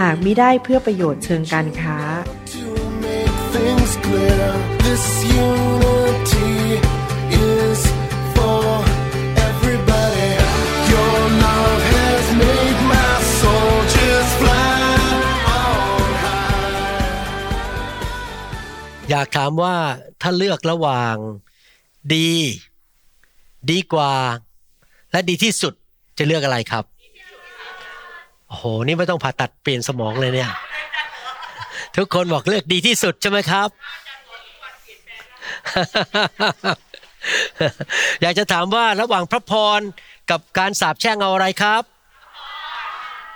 หากไม่ได้เพื่อประโยชน์เชิงการค้า อยากถามว่าถ้าเลือกระหว่างดี ดีกว่า และดีที่สุดจะเลือกอะไรครับ โอ้โห นี่ไม่ต้องผ่าตัดเปลี่ยนสมองเลยเนี่ย ทุกคนบอกเลือกดีที่สุดใช่ไหมครับ อยากจะถามว่าระหว่างพระพรกับการสาปแช่งเอาอะไรครับ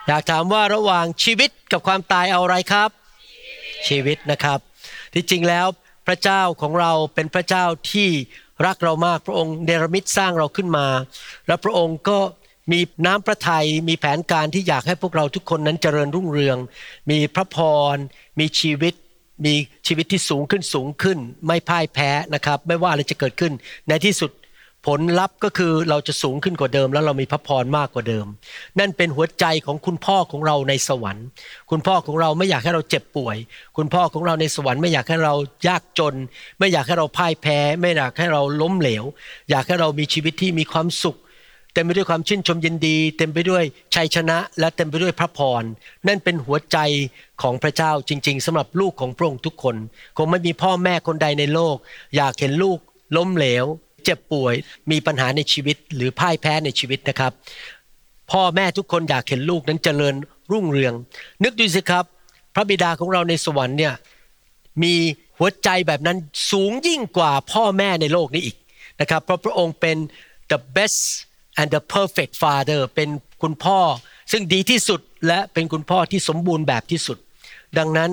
อยากถามว่าระหว่างชีวิตกับความตายเอาอะไรครับ ชีวิตนะครับ ที่จริงแล้วพระเจ้าของเราเป็นพระเจ้าที่รักเรามาก พระองค์เนรมิตสร้างเราขึ้นมา และพระองค์ก็ มีน้ำพระทัยมีแผนการที่อยากให้พวกเราทุกคนนั้นเจริญรุ่งเรือง มีพระพร มีชีวิต มีชีวิตที่สูงขึ้นสูงขึ้น ไม่พ่ายแพ้นะครับ ไม่ว่าอะไรจะเกิดขึ้น ในที่สุดผลลัพธ์ก็คือเราจะสูงขึ้นกว่าเดิม แล้วเรามีพระพรมากกว่าเดิม นั่นเป็นหัวใจของคุณพ่อของเราในสวรรค์ คุณพ่อของเราไม่อยากให้เราเจ็บป่วย คุณพ่อของเราในสวรรค์ไม่อยากให้เรายากจน ไม่อยากให้เราพ่ายแพ้ ไม่อยากให้เราล้มเหลว อยากให้เรามีชีวิตที่มีความสุข เต็มไปด้วยความชื่นชมยินดี เต็มไปด้วยชัยชนะ และเต็มไปด้วยพระพร นั่นเป็นหัวใจของพระเจ้าจริง ๆสำหรับลูกของพระองค์ทุกคน คงไม่มีพ่อแม่คนใดในโลก อยากเห็นลูกล้มเหลว เจ็บป่วย มีปัญหาในชีวิต หรือพ่ายแพ้ในชีวิตนะครับ พ่อแม่ทุกคนอยากเห็นลูกนั้นเจริญรุ่งเรือง นึกดูสิครับ พระบิดาของเราในสวรรค์เนี่ยมีหัวใจแบบนั้นสูงยิ่งกว่าพ่อแม่ในโลกนี้อีกนะครับ เพราะพระองค์เป็น the best and the perfect father เป็นคุณพ่อ ซึ่งดีที่สุดและเป็นคุณพ่อที่สมบูรณ์แบบที่สุด ดังนั้น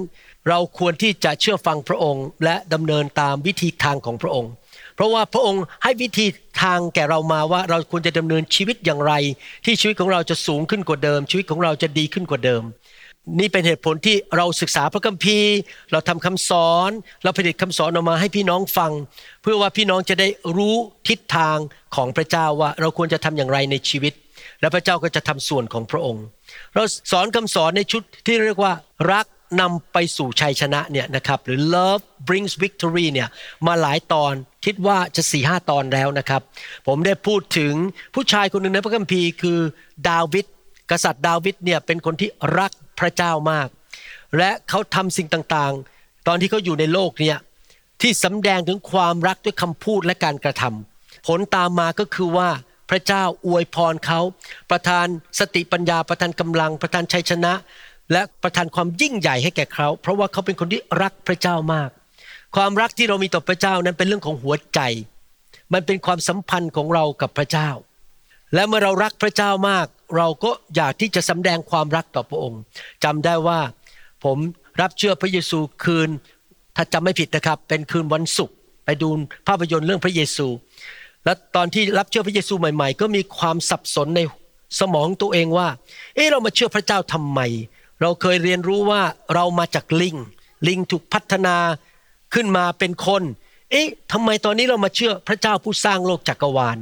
เราควรที่จะเชื่อฟังพระองค์ และดำเนินตามวิธีทางของพระองค์ เพราะว่าพระองค์ให้วิธีทางแก่เรามาว่าเราควรจะดำเนินชีวิตอย่างไร ที่ชีวิตของเราจะสูงขึ้นกว่าเดิม ชีวิตของเราจะดีขึ้นกว่าเดิม นี่เป็นเหตุผลที่เราศึกษาพระคัมภีร์ เราทำคำสอน เราผลิตคำสอนออกมาให้พี่น้องฟัง เพื่อว่าพี่น้องจะได้รู้ทิศทางของพระเจ้าว่าเราควรจะทำอย่างไรในชีวิต และพระเจ้าก็จะทำส่วนของพระองค์ เราสอนคำสอนในชุดที่เรียกว่ารักนำไปสู่ชัยชนะเนี่ยนะครับหรือ love brings victory เนี่ยมาหลายตอนคิดว่าจะสี่ห้าตอนแล้วนะครับ ผมได้พูดถึงผู้ชายคนหนึ่งในพระคัมภีร์คือดาวิดกษัตริย์ดาวิดเนี่ยเป็นคนที่รัก พระเจ้ามาก และเขาทำสิ่งต่างๆ ตอนที่เขาอยู่ในโลกเนี่ยที่สำแดงถึงความรักด้วยคำพูดและการกระทำผลตามมาก็คือว่าพระเจ้าอวยพรเขาประทานสติปัญญาประทานกำลัง ประทานชัยชนะ และประทานความยิ่งใหญ่ให้แก่เขา เพราะว่าเขาเป็นคนที่รักพระเจ้ามาก ความรักที่เรามีต่อพระเจ้านั้นเป็นเรื่องของหัวใจ มันเป็นความสัมพันธ์ของเรากับพระเจ้า และเมื่อเรารักพระเจ้ามาก เราก็อยากที่จะสำแดงความรักต่อพระองค์จำได้ว่าผมรับเชื่อพระเยซูคืน ถ้าจำไม่ผิดนะครับ เป็นคืนวันศุกร์ไปดูภาพยนตร์เรื่องพระเยซู และตอนที่รับเชื่อพระเยซูใหม่ ๆ ก็มีความสับสนในสมองตัวเองว่า เออเรามาเชื่อพระเจ้าทำไม เราเคยเรียนรู้ว่าเรามาจากลิง ลิงถูกพัฒนาขึ้นมาเป็นคน เอ๊ะทำไมตอนนี้เรามาเชื่อพระเจ้าผู้สร้างโลกจักรวาล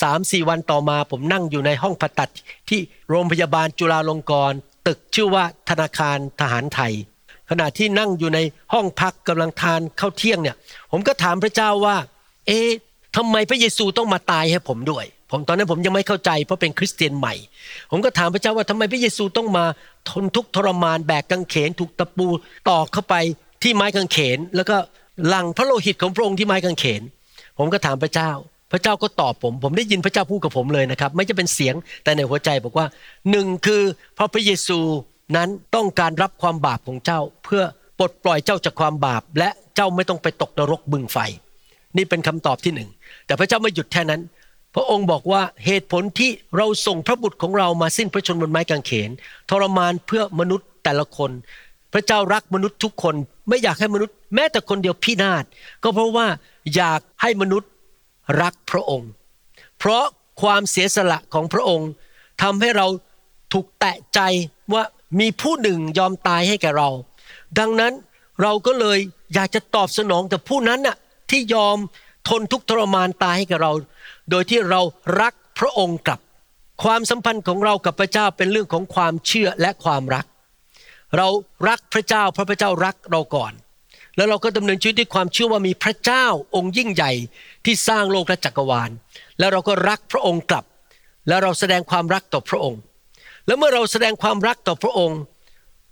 สามสี่วันต่อมาผมนั่งอยู่ในห้องผ่าตัดที่โรงพยาบาลจุฬาลงกรณ์ตึกชื่อว่าธนาคารทหารไทย ขณะที่นั่งอยู่ในห้องพักกำลังทานข้าวเที่ยงเนี่ย ผมก็ถามพระเจ้าว่า เอ๊ะทำไมพระเยซูต้องมาตายให้ผมด้วย ผมตอนนั้นผมยังไม่เข้าใจเพราะเป็นคริสเตียนใหม่ ผมก็ถามพระเจ้าว่าทำไมพระเยซูต้องมาทนทุกข์ทรมานแบกกางเขนถูกตะปูตอกเข้าไปที่ไม้กางเขน แล้วก็หลั่งพระโลหิตของพระองค์ที่ไม้กางเขน ผมก็ถามพระเจ้า พระเจ้าก็ตอบผม ผมได้ยินพระเจ้าพูดกับผมเลยนะครับ ไม่จะเป็นเสียงแต่ในหัวใจบอกว่าหนึ่งคือเพราะพระเยซูนั้นต้องการรับความบาปของเจ้า เพื่อปลดปล่อยเจ้าจากความบาป และเจ้าไม่ต้องไปตกนรกบึงไฟ นี่เป็นคำตอบที่หนึ่งแต่พระเจ้าไม่หยุดแค่นั้น พระองค์บอกว่าเหตุผลที่เราส่งพระบุตรของเรามาสิ้นพระชนม์บนไม้กางเขน ทรมานเพื่อมนุษย์แต่ละคน พระเจ้ารักมนุษย์ทุกคน ไม่อยากให้มนุษย์ แม้แต่คนเดียวพินาศก็เพราะว่าอยากให้มนุษย์ รักพระองค์ เพราะความเสียสละของพระองค์ทำให้เราถูกแตะใจว่ามีผู้หนึ่งยอมตายให้แก่เรา ดังนั้นเราก็เลยอยากจะตอบสนองแต่ผู้นั้นน่ะที่ยอมทนทุกทรมานตายให้กับเรา โดยที่เรารักพระองค์กลับ ความสัมพันธ์ของเรากับพระเจ้าเป็นเรื่องของความเชื่อและความรัก เรารักพระเจ้าเพราะพระเจ้ารักเราก่อน แล้วเราก็ดำเนินชีวิตด้วยความเชื่อว่ามีพระเจ้าองค์ยิ่งใหญ่ ที่สร้างโลกและจักรวาล แล้วเราก็รักพระองค์กลับ แล้วเราแสดงความรักต่อพระองค์ แล้วเมื่อเราแสดงความรักต่อพระองค์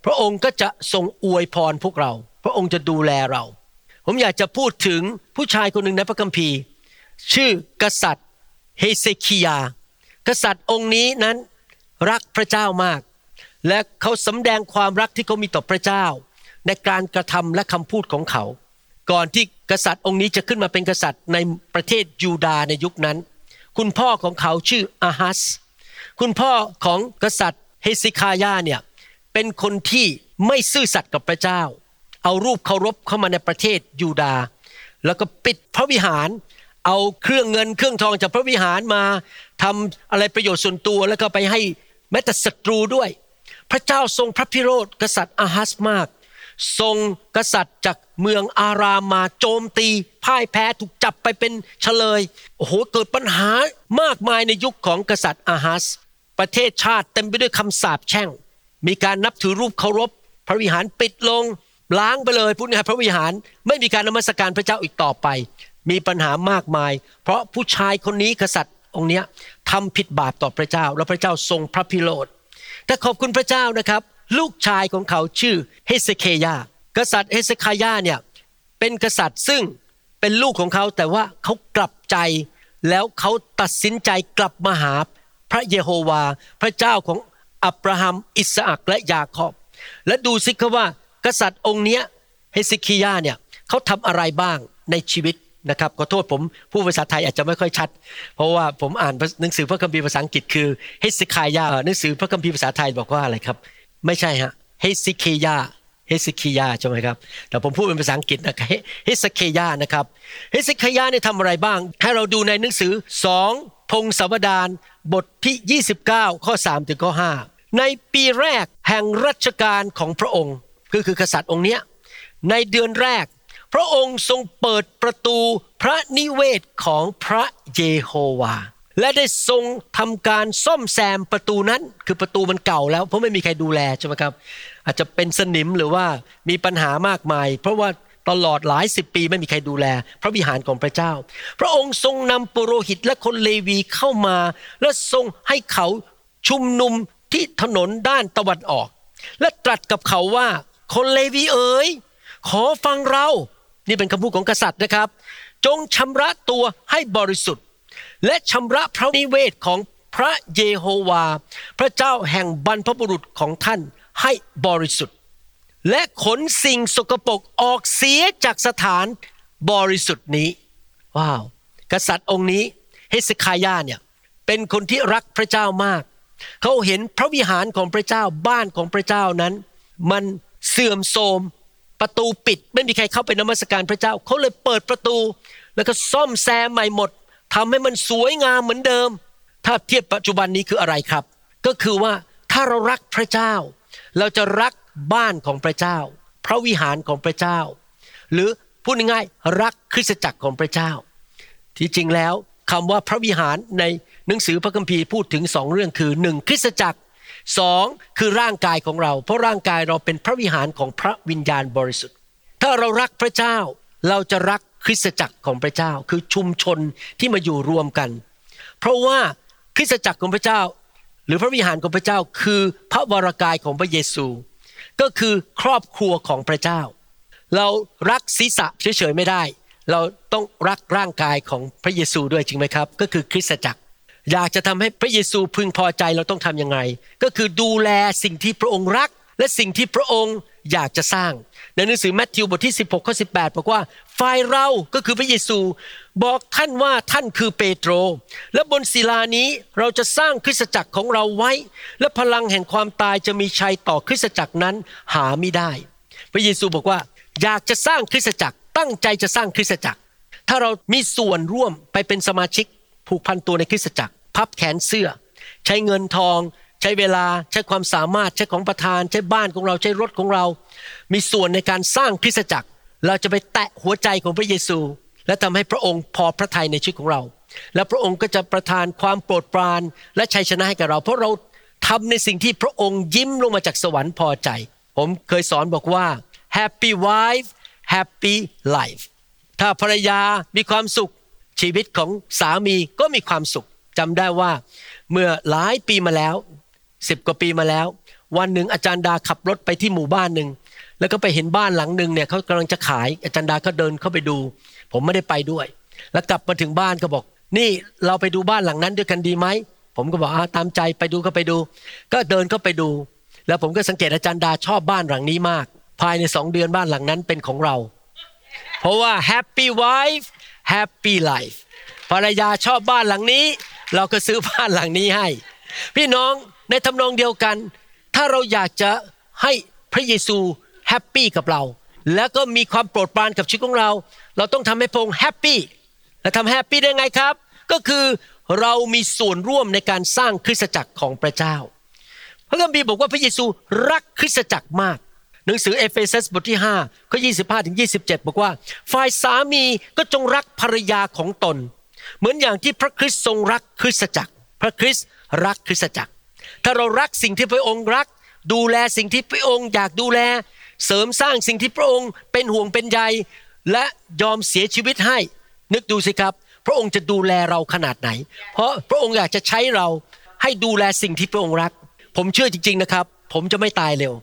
พระองค์ก็จะทรงอวยพรพวกเรา พระองค์จะดูแลเรา ผมอยากจะพูดถึงผู้ชายคนหนึ่งในพระคัมภีร์ ชื่อกษัตริย์เฮเซคียา กษัตริย์องค์นี้นั้นรักพระเจ้ามาก และเขาสำแดงความรักที่เขามีต่อพระเจ้า ในการกระทำและคำพูดของเขา ก่อนที่ กษัตริย์องค์นี้จะขึ้นมาเป็นกษัตริย์ในประเทศยูดาในยุคนั้น คุณพ่อของเขาชื่ออาฮัส คุณพ่อของกษัตริย์เฮซิคายาเนี่ยเป็นคนที่ไม่ซื่อสัตย์กับพระเจ้า เอารูปเคารพเข้ามาในประเทศยูดา แล้วก็ปิดพระวิหาร เอาเครื่องเงินเครื่องทองจากพระวิหารมาทำอะไรประโยชน์ส่วนตัวแล้วก็ไปให้แม้แต่ศัตรูด้วย พระเจ้าทรงพระพิโรธกษัตริย์อาฮัสมาก ทรงกษัตริย์จากเมืองอารามมาโจมตีพ่ายแพ้ถูกจับไปเป็นเฉลย โอ้โหเกิดปัญหามากมายในยุคของกษัตริย์อาฮัสประเทศชาติเต็มไปด้วยคำสาปแช่ง มีการนับถือรูปเคารพ พระวิหารปิดลง ล้างไปเลยพูดง่ายพระวิหารไม่มีการนมัสการพระเจ้าอีกต่อไป มีปัญหามากมาย เพราะผู้ชายคนนี้กษัตริย์องค์นี้ทำผิดบาปต่อพระเจ้า แล้วพระเจ้าทรงพระพิโรธแต่ขอบคุณพระเจ้านะครับ ลูกชายของเขาชื่อเฮเซเคยากษัตริย์เฮเซคายาเนี่ยเป็นกษัตริย์ซึ่งเป็นลูกของเขาแต่ว่าเขากลับใจ แล้วเขาตัดสินใจกลับมาหาพระเยโฮวา พระเจ้าของอับราฮัม อิสอักและยาคอบ และดูสิครับว่ากษัตริย์องค์เนี้ยเฮเซคิยาเนี่ยเขาทำอะไรบ้างในชีวิตนะครับขอโทษผมผู้ภาษาไทยอาจจะไม่ค่อยชัด เพราะว่าผมอ่านหนังสือพระคัมภีร์ภาษาอังกฤษคือเฮสคายาหนังสือพระคัมภีร์ภาษาไทยบอกว่าอะไรครับ ไม่ใช่ฮะเฮสิเคยาเฮสิคิยาใช่ไหมครับ แต่ผมพูดเป็นภาษาอังกฤษนะเฮสเคยานะครับ เฮสเคยาเนี่ยทำอะไรบ้าง ให้เราดูในหนังสือสองพงศาวดารบทที่ 29 ข้อ 3 ถึงข้อ 5 ในปีแรกแห่งรัชกาลของพระองค์ คือคือกษัตริย์องค์เนี้ย ในเดือนแรก พระองค์ทรงเปิดประตูพระนิเวศของพระเยโฮวา และได้ทรงทำการซ่อมแซมประตูนั้น คือประตูมันเก่าแล้ว เพราะไม่มีใครดูแลใช่ไหมครับ อาจจะเป็นสนิมหรือว่ามีปัญหามากมาย เพราะว่าตลอดหลายสิบปีไม่มีใครดูแล พระวิหารของพระเจ้า พระองค์ทรงนำปุโรหิตและคนเลวีเข้ามา และทรงให้เขาชุมนุมที่ถนนด้านตะวันออก และตรัสกับเขาว่า คนเลวีเอ๋ยขอฟังเรา นี่เป็นคำพูดของกษัตริย์นะครับ จงชำระตัวให้บริสุทธิ์ และชำระพระนิเวศของพระเยโฮวา พระเจ้าแห่งบรรพบุรุษของท่านให้บริสุทธิ์ และขนสิ่งสกปรกออกเสียจากสถานบริสุทธิ์นี้ ว้าว กษัตริย์องค์นี้เฮสคายาเนี่ยเป็นคนที่รักพระเจ้ามาก เขาเห็นพระวิหารของพระเจ้าบ้านของพระเจ้านั้น มันเสื่อมโทรมประตูปิด ไม่มีใครเข้าไปนมัสการพระเจ้า เขาเลยเปิดประตู แล้วก็ซ่อมแซมใหม่หมด ทำให้มันสวยงามเหมือนเดิม ถ้าเทียบปัจจุบันนี้คืออะไรครับ ก็คือว่าถ้าเรารักพระเจ้า เราจะรักบ้านของพระเจ้า พระวิหารของพระเจ้า หรือพูดง่ายๆรักคริสตจักรของพระเจ้า ที่จริงแล้วคำว่าพระวิหารในหนังสือพระคัมภีร์พูดถึงสองเรื่องคือหนึ่งคริสตจักรสองคือร่างกายของเรา เพราะร่างกายเราเป็นพระวิหารของพระวิญญาณบริสุทธิ์ ถ้าเรารักพระเจ้าเราจะรัก คริสตจักรของพระเจ้า คือชุมชนที่มาอยู่รวมกัน เพราะว่าคริสตจักรของพระเจ้า หรือพระวิหารของพระเจ้า คือพระวรากายของพระเยซู ก็คือครอบครัวของพระเจ้า เรารักศีรษะเฉยๆไม่ได้ เราต้องรักร่างกายของพระเยซูด้วยจริงไหมครับ ก็คือคริสตจักรอยากจะทำให้พระเยซูพึงพอใจเราต้องทำยังไง ก็คือดูแลสิ่งที่พระองค์รัก และสิ่งที่พระองค์ อยากจะสร้าง ในหนังสือแมทธิวบทที่ 16ข้อ18 บอกว่า ฝ่ายเราก็คือพระเยซู บอกท่านว่าท่านคือเปโตร และบนศิลานี้เราจะสร้างคริสตจักรของเราไว้ และพลังแห่งความตายจะมีชัยต่อคริสตจักรนั้นหาไม่ได้ พระเยซูบอกว่า อยากจะสร้างคริสตจักร ตั้งใจจะสร้างคริสตจักร ถ้าเรามีส่วนร่วมไปเป็นสมาชิกผูกพันตัวในคริสตจักร พับแขนเสื้อ ใช้เงินทอง ใช้เวลาใช้ความสามารถใช้ของประทาน ใช้บ้านของเราใช้รถของเรา มีส่วนในการสร้างคริสตจักร เราจะไปแตะหัวใจของพระเยซู และทำให้พระองค์พอพระทัยในชีวิตของเรา และพระองค์ก็จะประทานความโปรดปรานและชัยชนะให้กับเรา เพราะเราทำในสิ่งที่พระองค์ยิ้มลงมาจากสวรรค์พอใจ ผมเคยสอนบอกว่า happy wife happy life ถ้าภรรยามีความสุขชีวิตของสามีก็มีความสุขจำได้ว่า เมื่อหลายปีมาแล้ว สิบกว่าปีมาแล้ว วันหนึ่งอาจารย์ดาขับรถไปที่หมู่บ้านหนึ่งแล้วก็ไปเห็นบ้านหลังหนึ่งเนี่ยเขากำลังจะขายอาจารย์ดาก็เดินเข้าไปดู ผมไม่ได้ไปด้วย แล้วกลับมาถึงบ้านก็บอก นี่เราไปดูบ้านหลังนั้นด้วยกันดีไหมผมก็บอกอ่าตามใจไปดูก็ไปดู ก็เดินเข้าไปดู แล้วผมก็สังเกตอาจารย์ดาชอบบ้านหลังนี้มาก ภายในสองเดือนบ้านหลังนั้นเป็นของเรา เพราะว่า happy wife happy life ภรรยาชอบบ้านหลังนี้ เราก็ซื้อบ้านหลังนี้ให้ พี่น้อง ในทำนองเดียวกัน ถ้าเราอยากจะให้พระเยซู happy กับเรา แล้วก็มีความโปรดปรานกับชีวิตของเรา เราต้องทำให้พระองค์ happy และทำ happy ได้ไงครับ ก็คือเรามีส่วนร่วมในการสร้างคริสตจักรของพระเจ้า พระคัมภีร์บอกว่าพระเยซูรักคริสตจักรมาก หนังสือเอเฟซัสบทที่5ข้อ25ถึง27 บอกว่า ฝ่ายสามีก็จงรักภรรยาของตน เหมือนอย่างที่พระคริสต์ทรงรักคริสตจักร พระคริสต์รักคริสตจักร ถ้าเรารักสิ่งที่พระองค์รัก ดูแลสิ่งที่พระองค์อยากดูแล เสริมสร้างสิ่งที่พระองค์เป็นห่วงเป็นใยและยอมเสียชีวิตให้ นึกดูสิครับ พระองค์จะดูแลเราขนาดไหน เพราะพระองค์อยากจะใช้เราให้ดูแลสิ่งที่พระองค์รัก ผมเชื่อจริง ๆนะครับ ผมจะไม่ตายเร็ว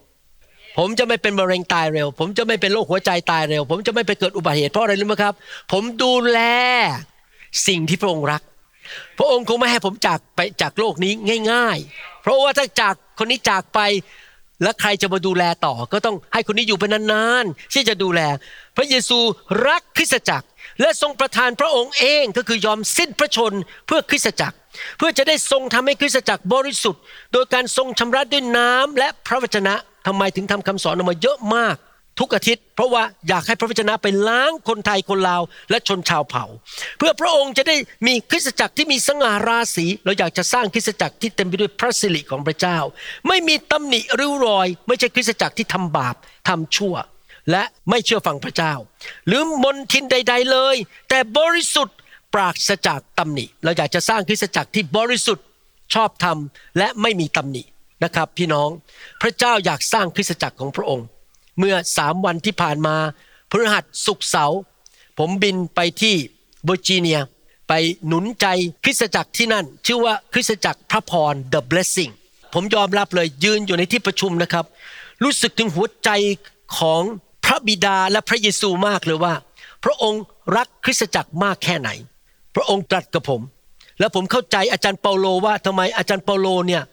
ผมจะไม่เป็นมะเร็งตายเร็ว ผมจะไม่เป็นโรคหัวใจตายเร็ว ผมจะไม่ไปเกิดอุบัติเหตุเพราะอะไรรู้ไหมครับ ผมดูแลสิ่งที่พระองค์รัก พระองค์คงไม่ให้ผมจากไปจากโลกนี้ง่าย ๆ เพราะว่าถ้าจากคนนี้จากไปแล้วใครจะมาดูแลต่อ ก็ต้องให้คนนี้อยู่เป็นนานๆที่จะดูแล พระเยซูรักคริสตจักร และทรงประทานพระองค์เองก็คือยอมสิ้นพระชนเพื่อคริสตจักร เพื่อจะได้ทรงทำให้คริสตจักรบริสุทธิ์ โดยการทรงชำระด้วยน้ำและพระวจนะทำไมถึงทำคำสอนออกมาเยอะมาก ทุกอาทิตย์ เพราะว่าอยากให้พระวจนะไปล้างคนไทยคนลาว และชนชาวเผ่า เพื่อพระองค์จะได้มีคริสตจักรที่มีสง่าราศีเราอยากจะสร้างคริสตจักรที่เต็มไปด้วยพระสิริของพระเจ้า ไม่มีตำหนิริ้วรอย ไม่ใช่คริสตจักรที่ทำบาปทำชั่ว และไม่เชื่อฟังพระเจ้า หรือมนทินใด ๆเลย แต่บริสุทธิ์ปราศจากตำหนิ เราอยากจะสร้างคริสตจักรที่บริสุทธิ์ชอบธรรมและไม่มีตำหนินะครับพี่น้อง พระเจ้าอยากสร้างคริสตจักรของพระองค์ เมื่อสามวันที่ผ่านมาพฤหัสสุกเสาร์ผมบินไปที่เวอร์จิเนีย ไปหนุนใจคริสตจักรที่นั่น ชื่อว่าคริสตจักรพระพร The Blessing ผมยอมรับเลยยืนอยู่ในที่ประชุมนะครับ รู้สึกถึงหัวใจของพระบิดาและพระเยซูมากเลยว่า พระองค์รักคริสตจักรมากแค่ไหน พระองค์ตรัสกับผม แล้วผมเข้าใจอาจารย์เปาโลว่าทำไมอาจารย์เปาโลเนี่ย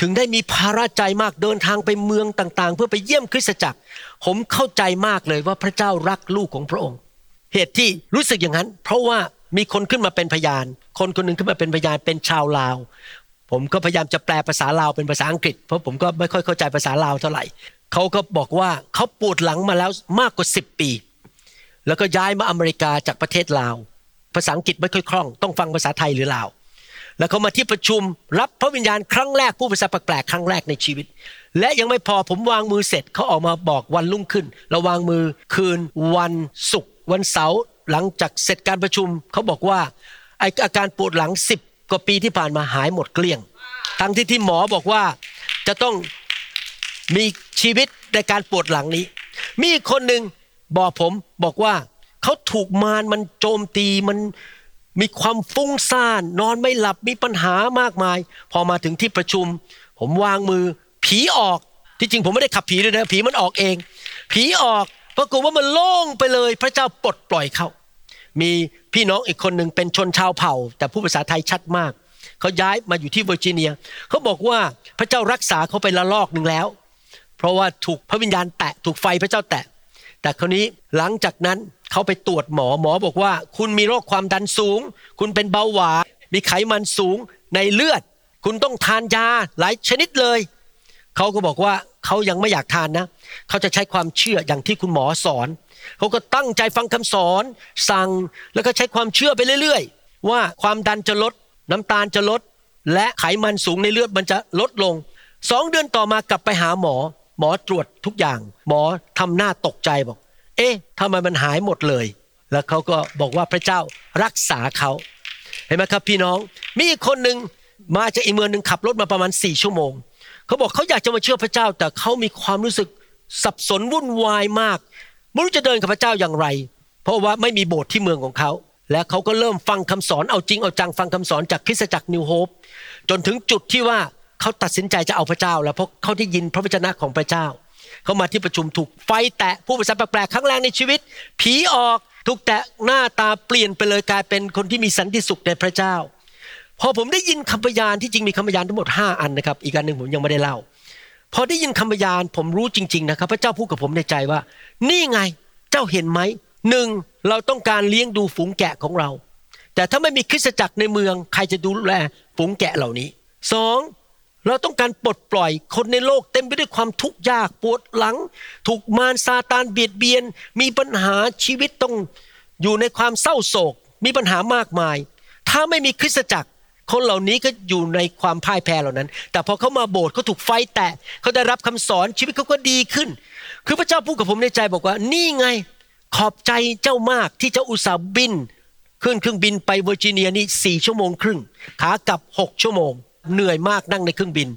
ถึงได้มีภาระใจมากเดินทางไปเมืองต่างๆ เพื่อไปเยี่ยมคริสตจักร ผมเข้าใจมากเลยว่าพระเจ้ารักลูกของพระองค์ เหตุที่รู้สึกอย่างนั้น เพราะว่ามีคนขึ้นมาเป็นพยาน คนคนหนึ่งขึ้นมาเป็นพยานเป็นชาวลาว ผมก็พยายามจะแปลภาษาลาวเป็นภาษาอังกฤษ เพราะผมก็ไม่ค่อยเข้าใจภาษาลาวเท่าไหร่เขาก็บอกว่าเขาปวดหลังมาแล้วมากกว่าสิบปี แล้วก็ย้ายมาอเมริกาจากประเทศลาว ภาษาอังกฤษไม่ค่อยคล่อง ต้องฟังภาษาไทยหรือลาว แล้วเขามาที่ประชุมรับพระวิญญาณครั้งแรกผู้ภาษาแปลกๆครั้งแรกในชีวิต และยังไม่พอผมวางมือเสร็จเขาออกมาบอกวันรุ่งขึ้นเราวางมือคืนวันศุกร์วันเสาร์หลังจากเสร็จการประชุมเขาบอกว่าไออาการปวดหลังสิบกว่าปีที่ผ่านมาหายหมดเกลี้ยง ทั้งที่ที่หมอบอกว่าจะต้องมีชีวิตในการปวดหลังนี้ มีคนหนึ่งบอกผมบอกว่าเขาถูกมารมันโจมตีมัน มีความฟุ้งซ่าน นอนไม่หลับมีปัญหามากมาย พอมาถึงที่ประชุม ผมวางมือ ผีออกที่จริงผมไม่ได้ขับผีด้วยนะผีมันออกเอง ผีออกปรากฏว่ามันโล่งไปเลย พระเจ้าปลดปล่อยเขามีพี่น้องอีกคนหนึ่งเป็นชนชาวเผ่า แต่ผู้ภาษาไทยชัดมากเขาย้ายมาอยู่ที่เวอร์จิเนียเขาบอกว่าพระเจ้ารักษาเขาไปละลอกหนึ่งแล้ว เพราะว่าถูกพระวิญญาณแตะถูกไฟพระเจ้าแตะ แต่คราวนี้หลังจากนั้น เขาไปตรวจหมอหมอบอกว่า คุณมีโรคความดันสูง คุณเป็นเบาหวานมีไขมันสูงในเลือด คุณต้องทานยาหลายชนิดเลย เขาก็บอกว่าเขายังไม่อยากทานนะ เขาจะใช้ความเชื่ออย่างที่คุณหมอสอน เขาก็ตั้งใจฟังคำสอน สั่งแล้วก็ใช้ความเชื่อไปเรื่อยๆ ว่าความดันจะลด น้ำตาลจะลด และไขมันสูงในเลือดมันจะลดลงสองเดือนต่อมากลับไปหาหมอ หมอตรวจทุกอย่าง หมอทำหน้าตกใจบอก เอ๊ะทำไมมันหายหมดเลย แล้วเขาก็บอกว่าพระเจ้ารักษาเขา เห็นไหมครับพี่น้อง มีอีกคนหนึ่งมาจากอีเมืองหนึ่งขับรถมาประมาณสี่ชั่วโมง เขาบอกเขาอยากจะมาเชื่อพระเจ้า แต่เขามีความรู้สึกสับสนวุ่นวายมาก ไม่รู้จะเดินกับพระเจ้าอย่างไร เพราะว่าไม่มีโบสถ์ที่เมืองของเขา และเขาก็เริ่มฟังคำสอนเอาจริงเอาจังฟังคำสอนจากคริสตจักรนิวโฮปจนถึงจุดที่ว่าเขาตัดสินใจจะเอาพระเจ้า แล้วเพราะเขาได้ยินพระวจนะของพระเจ้า เขามาที่ประชุมถูกไฟแตะผู้ภาษาแปลกๆครั้งแรกในชีวิต ผีออกถูกแตะหน้าตาเปลี่ยนไปเลยกลายเป็นคนที่มีสันติสุขในพระเจ้า พอผมได้ยินคำพยานที่จริงมีคำพยานทั้งหมด 5 อันนะครับ อีกอันหนึ่งผมยังไม่ได้เล่า พอได้ยินคำพยานผมรู้จริง ๆ นะครับ พระเจ้าพูดกับผมในใจว่า นี่ไงเจ้าเห็นไหมหนึ่งเราต้องการเลี้ยงดูฝูงแกะของเรา แต่ถ้าไม่มีคริสตจักรในเมือง ใครจะดูแลฝูงแกะเหล่านี้สอง เราต้องการปลดปล่อยคนในโลกเต็มไปด้วยความทุกข์ยากปวดหลัง ถูกมารซาตานเบียดเบียน มีปัญหาชีวิตต้องอยู่ในความเศร้าโศก มีปัญหามากมาย ถ้าไม่มีคริสตจักร คนเหล่านี้ก็อยู่ในความพ่ายแพ้เหล่านั้น แต่พอเขามาโบสถ์เขาถูกไฟแตะเขาได้รับคำสอนชีวิตเขาก็ดีขึ้น คือพระเจ้าพูดกับผมในใจบอกว่า นี่ไงขอบใจเจ้ามากที่เจ้าอุตส่าห์บินขึ้นเครื่องบินไปเวอร์จิเนียนี่สี่ชั่วโมงครึ่งขากลับหกชั่วโมง เหนื่อยมากนั่งในเครื่องบิน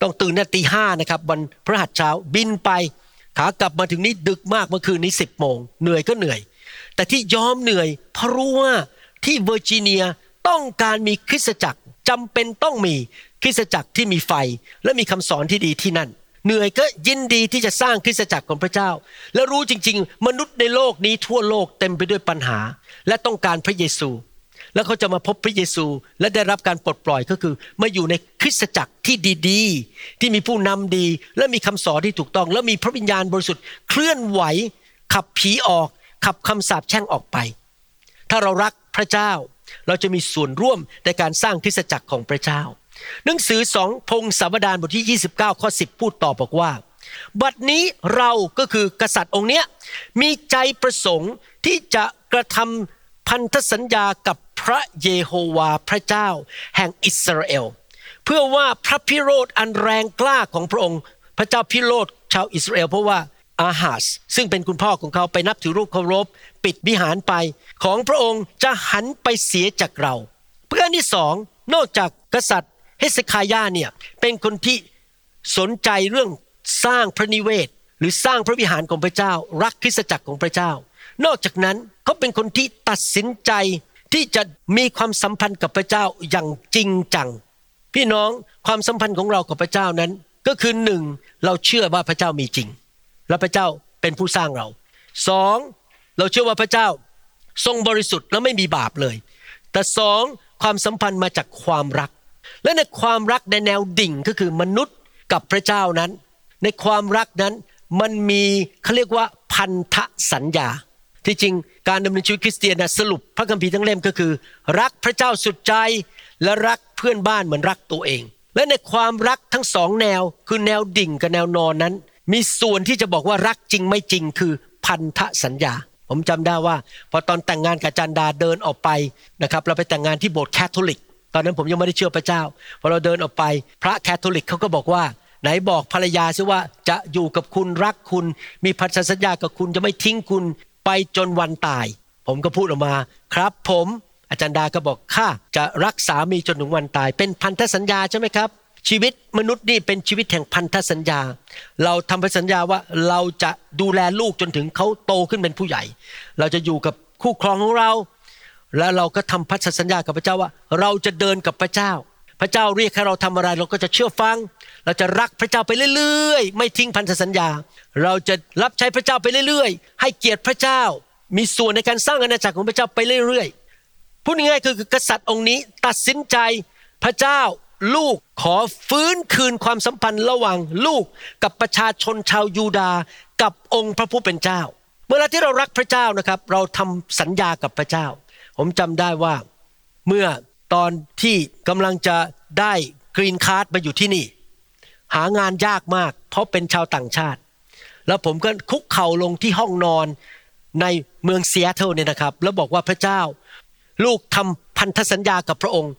ต้องตื่นนาตีห้านะครับวันพฤหัสเช้าบินไปขากลับมาถึงนี่ดึกมากเมื่อคืนนี้สิบโมงเหนื่อยก็เหนื่อย แต่ที่ยอมเหนื่อยเพราะรู้ว่าที่เวอร์จิเนียต้องการมีคริสตจักรจำเป็นต้องมีคริสตจักรที่มีไฟ และมีคำสอนที่ดีที่นั่น เหนื่อยก็ยินดีที่จะสร้างคริสตจักรของพระเจ้า และรู้จริง ๆ มนุษย์ในโลกนี้ทั่วโลกเต็มไปด้วยปัญหา และต้องการพระเยซู แล้วเขาจะมาพบพระเยซู และได้รับการปลดปล่อยก็คือมาอยู่ในคริสตจักรที่ดีๆ ที่มีผู้นำดี และมีคำสอนที่ถูกต้อง และมีพระวิญญาณบริสุทธิ์เคลื่อนไหว ขับผีออก ขับคำสาปแช่งออกไป ถ้าเรารักพระเจ้า เราจะมีส่วนร่วมในการสร้างคริสตจักรของพระเจ้า หนังสือสองพงศาวดารบทที่ 29 ข้อ 10 พูดต่อบอกว่า บัดนี้เราก็คือกษัตริย์องค์เนี้ยมีใจประสงค์ที่จะกระทำพันธสัญญากับ พระเยโฮวาห์พระเจ้า แห่งอิสราเอล เพื่อว่าพระพิโรธอันแรงกล้าของพระองค์ พระเจ้าพิโรธชาวอิสราเอลเพราะว่าอาหาสซึ่งเป็นคุณพ่อของเขาไปนับถือรูปเคารพ ปิดวิหารไป ของพระองค์จะหันไปเสียจากเรา เพื่อนที่สองนอกจากกษัตริย์เฮสคายาเนี่ยเป็นคนที่สนใจเรื่องสร้างพระนิเวศ หรือสร้างพระวิหารของพระเจ้า รักคริสตจักรของพระเจ้า นอกจากนั้นเขาเป็นคนที่ตัดสินใจ ที่จะมีความสัมพันธ์กับพระเจ้าอย่างจริงจัง พี่น้องความสัมพันธ์ของเรากับพระเจ้านั้น ก็คือหนึ่งเราเชื่อว่าพระเจ้ามีจริง และพระเจ้าเป็นผู้สร้างเราสองเราเชื่อว่าพระเจ้าทรงบริสุทธิ์และไม่มีบาปเลย แต่สองความสัมพันธ์มาจากความรัก และในความรักในแนวดิ่งก็คือมนุษย์กับพระเจ้านั้น ในความรักนั้นมันมีเขาเรียกว่าพันธสัญญา ที่จริงการดำเนินชีวิตคริสเตียนนะสรุปพระคัมภีร์ทั้งเล่มก็คือ รักพระเจ้าสุดใจและรักเพื่อนบ้านเหมือนรักตัวเอง และในความรักทั้งสองแนวคือแนวดิ่งกับแนวนอนนั้น มีส่วนที่จะบอกว่ารักจริงไม่จริงคือพันธสัญญา ผมจำได้ว่า พอตอนแต่งงานกับอาจารย์ดาเดินออกไปนะครับเราไปแต่งงานที่โบสถ์แคทอลิก ตอนนั้นผมยังไม่ได้เชื่อพระเจ้าพอเราเดินออกไปพระแคทอลิกเขาก็บอกว่าไหนบอกภรรยาซิว่าจะอยู่กับคุณรักคุณ มีพันธสัญญากับคุณจะไม่ทิ้งคุณ ไปจนวันตาย ผมก็พูดออกมา ครับ ผมอาจารย์ดาก็บอกข้าจะรักสามีจนถึงวันตาย เป็นพันธสัญญาใช่ไหมครับ ชีวิตมนุษย์นี่เป็นชีวิตแห่งพันธสัญญา เราทำพันธสัญญาว่าเราจะดูแลลูกจนถึงเขาโตขึ้นเป็นผู้ใหญ่ เราจะอยู่กับคู่ครองของเรา แล้วเราก็ทำพันธสัญญากับพระเจ้าว่า เราจะเดินกับพระเจ้า พระเจ้าเรียกให้เราทำอะไร เราก็จะเชื่อฟัง เราจะรักพระเจ้าไปเรื่อยๆ ไม่ทิ้งพันธสัญญา เราจะรับใช้พระเจ้าไปเรื่อยๆ ให้เกียรติพระเจ้า มีส่วนในการสร้างอาณาจักรของพระเจ้าไปเรื่อยๆพูดง่ายๆคือกษัตริย์องค์นี้ตัดสินใจพระเจ้าลูกขอฟื้นคืนความสัมพันธ์ระหว่างลูกกับประชาชนชาวยูดาห์กับองค์พระผู้เป็นเจ้า เวลาที่เรารักพระเจ้านะครับ เราทำสัญญากับพระเจ้า ผมจำได้ว่าเมื่อตอนที่กำลังจะได้ green card มาอยู่ที่นี่ หางานยากมาก เพราะเป็นชาวต่างชาติ แล้วผมก็คุกเข่าลงที่ห้องนอนในเมืองเซีแอตเทิลเนี่ยนะครับ แล้วบอกว่าพระเจ้า ลูกทำพันธสัญญากับพระองค์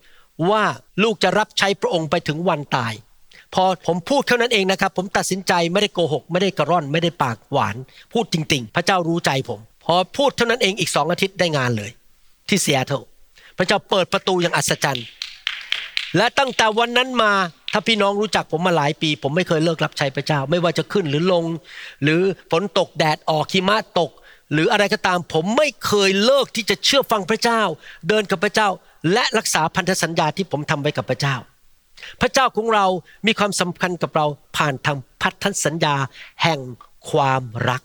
ว่าลูกจะรับใช้พระองค์ไปถึงวันตาย พอผมพูดเท่านั้นเองนะครับ ผมตัดสินใจไม่ได้โกหก ไม่ได้กระร่อน ไม่ได้ปากหวาน พูดจริง ๆ พระเจ้ารู้ใจผม พอพูดเท่านั้นเองอีกสองอาทิตย์ได้งานเลย ที่เซีแอตเทิลพระเจ้าเปิดประตูอย่างอัศจรรย์ และตั้งแต่วันนั้นมา ถ้าพี่น้องรู้จักผมมาหลายปี ผมไม่เคยเลิกรับใช้พระเจ้า ไม่ว่าจะขึ้นหรือลง หรือฝนตกแดดออกหิมะตก หรืออะไรก็ตาม ผมไม่เคยเลิกที่จะเชื่อฟังพระเจ้า เดินกับพระเจ้า และรักษาพันธสัญญาที่ผมทำไว้กับพระเจ้า พระเจ้าของเรามีความสำคัญกับเราผ่านทางพันธสัญญาแห่งความรัก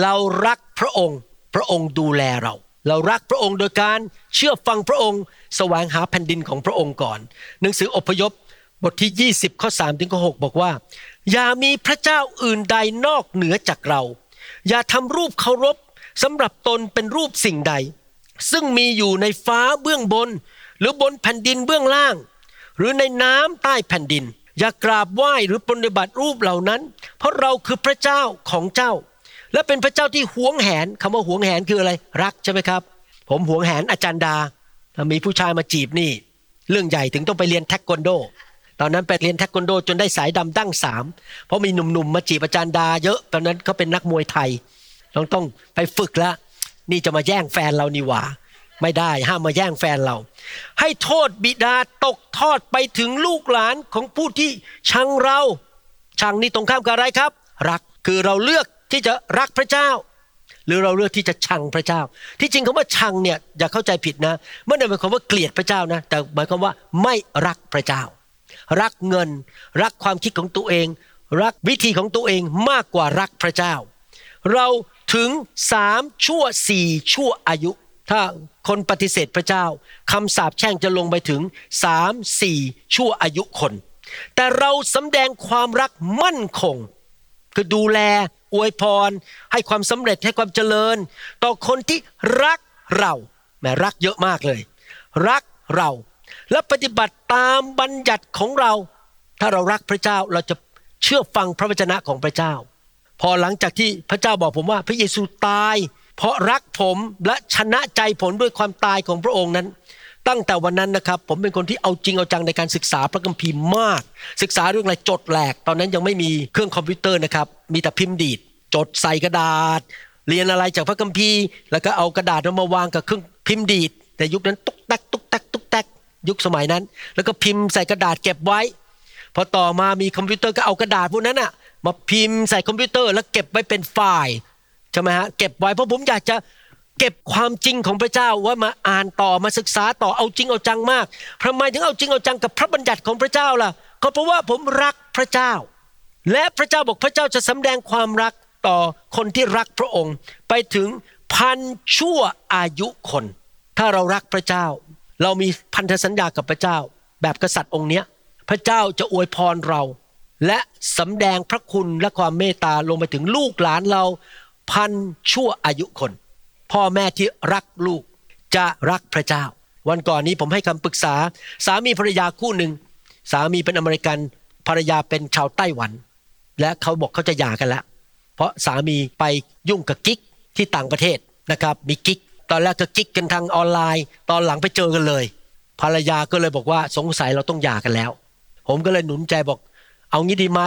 เรารักพระองค์ พระองค์ดูแลเราเรารักพระองค์โดยการเชื่อฟังพระองค์ แสวงหาแผ่นดินของพระองค์ก่อน หนังสืออพยพ บทที่ 20ข้อ3ถึงข้อ6บอกว่า อย่ามีพระเจ้าอื่นใดนอกเหนือจากเรา อย่าทำรูปเคารพสำหรับตนเป็นรูปสิ่งใด ซึ่งมีอยู่ในฟ้าเบื้องบน หรือบนแผ่นดินเบื้องล่าง หรือในน้ำใต้แผ่นดิน อย่ากราบไหว้หรือปฏิบัติรูปเหล่านั้น เพราะเราคือพระเจ้าของเจ้า และเป็นพระเจ้าที่หวงแหนคำว่าหวงแหนคืออะไร รักใช่ไหมครับ ผมหวงแหนอาจารย์ดาถ้ามีผู้ชายมาจีบนี่ เรื่องใหญ่ถึงต้องไปเรียนเทควันโด ตอนนั้นไปเรียนเทควันโดจนได้สายดำดั้งสามเพราะมีหนุ่มๆมาจีบอาจารย์ดาเยอะ ตอนนั้นเขาเป็นนักมวยไทยต้องต้องไปฝึกแล้ว นี่จะมาแย่งแฟนเรานี่หว่า ไม่ได้ห้ามมาแย่งแฟนเรา ให้โทษบิดาตกทอดไปถึงลูกหลานของผู้ที่ชังเราชังนี่ตรงข้ามกับอะไรครับ รักคือเราเลือกที่จะรักพระเจ้า หรือเราเลือกที่จะชังพระเจ้า ที่จริงคำว่าชังเนี่ยอย่าเข้าใจผิดนะไม่ได้หมายความว่าเกลียดพระเจ้านะ แต่หมายความว่าไม่รักพระเจ้า รักเงิน รักความคิดของตัวเอง รักวิธีของตัวเองมากกว่ารักพระเจ้า เราถึงสามชั่วสี่ชั่วอายุ ถ้าคนปฏิเสธพระเจ้าคำสาปแช่งจะลงไปถึงสามสี่ชั่วอายุคน แต่เราสำแดงความรักมั่นคงคือดูแลอวยพร ให้ความสำเร็จให้ความเจริญ ต่อคนที่รักเราแหมรักเยอะมากเลย รักเรา และปฏิบัติตามบัญญัติของเรา ถ้าเรารักพระเจ้าเราจะเชื่อฟังพระวจนะของพระเจ้า พอหลังจากที่พระเจ้าบอกผมว่าพระเยซูตาย เพราะรักผมและชนะใจผมด้วยความตายของพระองค์นั้น ตั้งแต่วันนั้นนะครับ ผมเป็นคนที่เอาจริงเอาจังในการศึกษาพระคัมภีร์มาก ศึกษาเรื่องอะไรจดแหลก ตอนนั้นยังไม่มีเครื่องคอมพิวเตอร์นะครับมีแต่พิมพ์ดีดจดใส่กระดาษ เรียนอะไรจากพระคัมภีร์ แล้วก็เอากระดาษมาวางกับเครื่องพิมพ์ดีดแต่ยุคนั้นตุ๊กตักตุ๊กตักตุ๊กตัก ยุคสมัยนั้น แล้วก็พิมพ์ใส่กระดาษเก็บไว้ พอต่อมามีคอมพิวเตอร์ก็เอากระดาษพวกนั้นอะมาพิมพ์ใส่คอมพิวเตอร์แล้วเก็บไว้เป็นไฟล์ใช่ไหมฮะเก็บไว้เพราะผมอยากจะเก็บความจริงของพระเจ้าว่ามาอ่านต่อมาศึกษาต่อเอาจริงเอาจังมากทำไมถึงเอาจริงเอาจังกับพระบัญญัติของพระเจ้าล่ะ ก็เพราะว่าผมรักพระเจ้า และพระเจ้าบอกพระเจ้าจะสำแดงความรักต่อคนที่รักพระองค์ ไปถึงพันชั่วอายุคน ถ้าเรารักพระเจ้า เรามีพันธสัญญากับพระเจ้า แบบกษัตริย์องค์เนี้ย พระเจ้าจะอวยพรเรา และสำแดงพระคุณและความเมตตาลงไปถึงลูกหลานเราพันชั่วอายุคน พ่อแม่ที่รักลูกจะรักพระเจ้า วันก่อนนี้ผมให้คำปรึกษา สามีภรรยาคู่หนึ่งสามีเป็นอเมริกันภรรยาเป็นชาวไต้หวัน และเขาบอกเขาจะหย่ากันแล้ว เพราะสามีไปยุ่งกับกิ๊กที่ต่างประเทศนะครับมีกิ๊ก ตอนแรกก็กิ๊กกันทางออนไลน์ ตอนหลังไปเจอกันเลย ภรรยาก็เลยบอกว่าสงสัยเราต้องหย่ากันแล้ว ผมก็เลยหนุนใจบอก เอางี้ดีไหม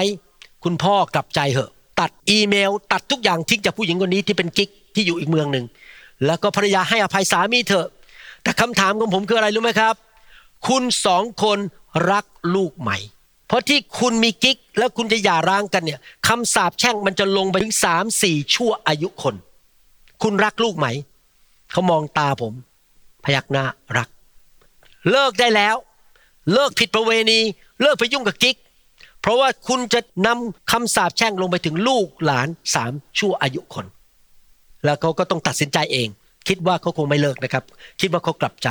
คุณพ่อกลับใจเหอะ ตัดอีเมล ตัดทุกอย่างทิ้งจากผู้หญิงคนนี้ที่เป็นกิ๊กที่อยู่อีกเมืองหนึ่งแล้วก็ภรรยาให้อภัยสามีเถอะ แต่คำถามของผมคืออะไรรู้ไหมครับ คุณสองคนรักลูกไหม เพราะที่คุณมีกิ๊กแล้วคุณจะหย่าร้างกันเนี่ยคำสาปแช่งมันจะลงไปถึงสามสี่ชั่วอายุคน คุณรักลูกไหม เขามองตาผม พยักหน้ารัก เลิกได้แล้ว เลิกผิดประเวณี เลิกไปยุ่งกับกิ๊ก เพราะว่าคุณจะนำคำสาปแช่งลงไปถึงลูกหลานสามชั่วอายุคน แล้วเขาก็ต้องตัดสินใจเอง คิดว่าเขาคงไม่เลิกนะครับ คิดว่าเขากลับใจ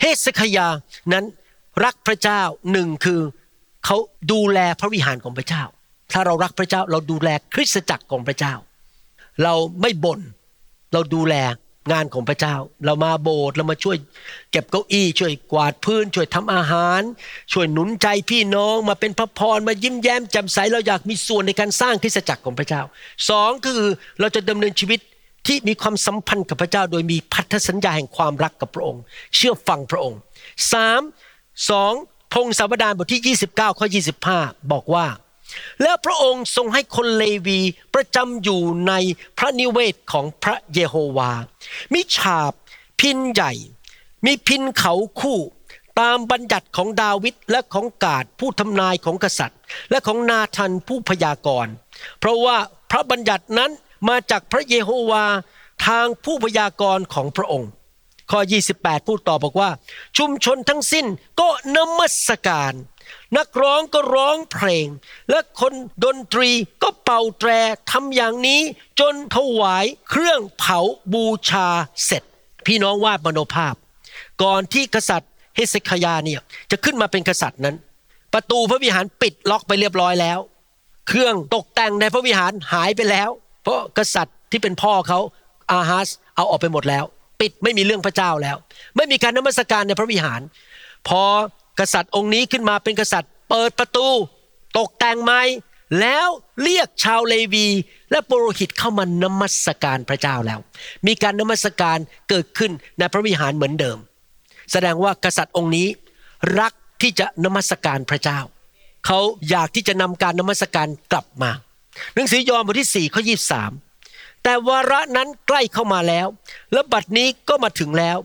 เฮสคยานั้นรักพระเจ้าหนึ่งคือเขาดูแลพระวิหารของพระเจ้า ถ้าเรารักพระเจ้าเราดูแลคริสตจักรของพระเจ้า เราไม่บน่นเราดูแล งานของพระเจ้า เรามาโบสถ์เรามาช่วยเก็บเก้าอี้ ช่วยกวาดพื้น ช่วยทำอาหาร ช่วยหนุนใจพี่น้องมาเป็นพระพรมายิ้มแย้มแจ่มใสเราอยากมีส่วนในการสร้างคริสตจักรของพระเจ้าสองคือเราจะดำเนินชีวิตที่มีความสัมพันธ์กับพระเจ้า โดยมีพันธสัญญาแห่งความรักกับพระองค์ เชื่อฟังพระองค์สามสองพงศาวดารบทที่ 29ข้อ25 บอกว่า แล้วพระองค์ทรงให้คนเลวีประจำอยู่ในพระนิเวศของพระเยโฮวา มีฉาบ พินใหญ่ มีพินเขาคู่ ตามบัญญัติของดาวิดและของกาดผู้ทำนายของกษัตริย์ และของนาธันผู้พยากรณ์เพราะว่าพระบัญญัตินั้นมาจากพระเยโฮวาทางผู้พยากรณ์ของพระองค์ ข้อ 28 พูดต่อบอกว่า ชุมชนทั้งสิ้นก็นมัสการ นักร้องก็ร้องเพลง และคนดนตรีก็เป่าแตรทำอย่างนี้จนถวายเครื่องเผาบูชาเสร็จ พี่น้องวาดมโนภาพ ก่อนที่กษัตริย์เฮเคยาเนี่ยจะขึ้นมาเป็นกษัตริย์นั้น ประตูพระวิหารปิดล็อกไปเรียบร้อยแล้ว เครื่องตกแต่งในพระวิหารหายไปแล้ว เพราะกษัตริย์ที่เป็นพ่อเขาอาฮัสเอาออกไปหมดแล้ว ปิดไม่มีเรื่องพระเจ้าแล้ว ไม่มีการนมัสการในพระวิหาร พอ กษัตริย์องค์นี้ขึ้นมาเป็นกษัตริย์ เปิดประตู ตกแต่งไม้แล้วเรียกชาวเลวี และปุโรหิตเข้ามานมัสการพระเจ้าแล้ว มีการนมัสการเกิดขึ้นในพระวิหารเหมือนเดิม แสดงว่ากษัตริย์องค์นี้ รักที่จะนมัสการพระเจ้า เขาอยากที่จะนำการนมัสการกลับมา หนังสือยอห์นบทที่4ข้อ23แต่วาระนั้นใกล้เข้ามาแล้ว และบัดนี้ก็มาถึงแล้ว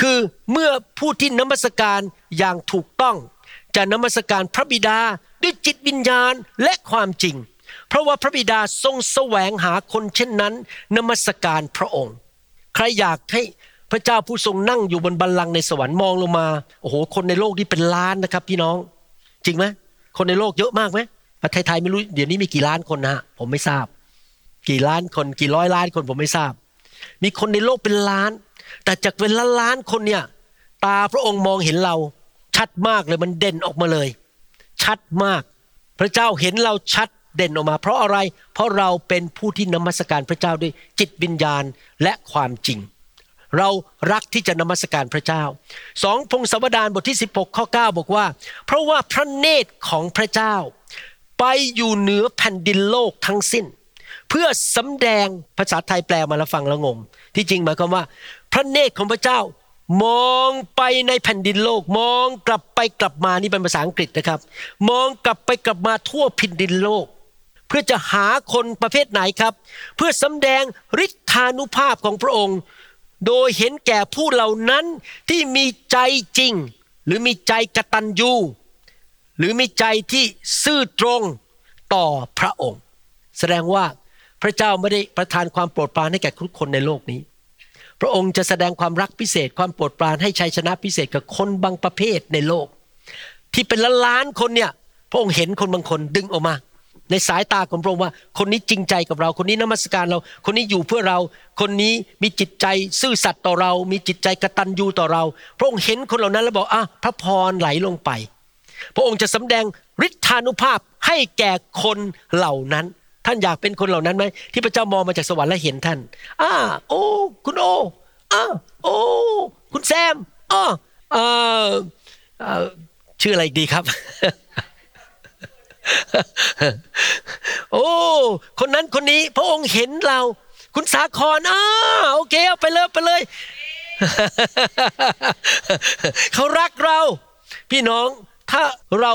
คือเมื่อผู้ที่นมัสการอย่างถูกต้อง จะนมัสการพระบิดาด้วยจิตวิญญาณและความจริง เพราะว่าพระบิดาทรงแสวงหาคนเช่นนั้น นมัสการพระองค์ ใครอยากให้พระเจ้าผู้ทรงนั่งอยู่บนบัลลังก์ในสวรรค์มองลงมาโอ้โหคนในโลกนี้เป็นล้านนะครับ พี่น้อง จริงไหมคนในโลกเยอะมากไหมประเทศไทยไม่รู้เดี๋ยวนี้มีกี่ล้านคนนะฮะผมไม่ทราบ กี่ล้านคนกี่ร้อยล้านคนผมไม่ทราบ มีคนในโลกเป็นล้าน แต่จากเป็นล้านล้านคนเนี่ยตาพระองค์มองเห็นเรา ชัดมากเลยมันเด่นออกมาเลย ชัดมาก พระเจ้าเห็นเราชัดเด่นออกมา เพราะอะไรเพราะเราเป็นผู้ที่นมัสการพระเจ้าด้วยจิตวิญญาณและความจริง เรารักที่จะนมัสการพระเจ้าสองพงศาวดารบทที่ 16ข้อ9บอกว่า เพราะว่าพระเนตรของพระเจ้า ไปอยู่เหนือแผ่นดินโลกทั้งสิ้น เพื่อสำแดงภาษาไทยแปลมาแล้วฟังแล้วงง ที่จริงหมายความว่า พระเนตรของพระเจ้ามองไปในแผ่นดินโลก มองกลับไปกลับมานี่เป็นภาษาอังกฤษนะครับ มองกลับไปกลับมาทั่วแผ่นดินโลก เพื่อจะหาคนประเภทไหนครับ เพื่อสำแดงฤทธานุภาพของพระองค์ โดยเห็นแก่ผู้เหล่านั้นที่มีใจจริง หรือมีใจกระตัญญูหรือมีใจที่ซื่อตรงต่อพระองค์ แสดงว่าพระเจ้าไม่ได้ประทานความโปรดปรานให้แก่ทุกคนในโลกนี้ พระองค์จะแสดงความรักพิเศษความโปรดปรานให้ชัยชนะพิเศษกับคนบางประเภทในโลก ที่เป็นล้านล้านๆคนเนี่ยพระองค์เห็นคนบางคนดึงออกมา ในสายตาของพระองค์ว่า คนนี้จริงใจกับเรา คนนี้นมัสการเรา คนนี้อยู่เพื่อเรา คนนี้มีจิตใจซื่อสัตย์ต่อเรา มีจิตใจกระตัญญูต่อเรา พระองค์เห็นคนเหล่านั้นแล้วบอกอะพระพรไหลลงไป พระองค์จะสำแดงฤทธานุภาพให้แก่คนเหล่านั้น ท่านอยากเป็นคนเหล่านั้นไหมที่พระเจ้ามองมาจากสวรรค์และเห็นท่านอ่าโอ้คุณโออ่าโอ้คุณแซมอ่าเออเออชื่ออะไรดีครับ โอ้คนนั้นคนนี้พระองค์เห็นเรา คุณสาครอ่าโอเคเอาไปเลยไปเลยเขารักเรา พี่น้องถ้าเรา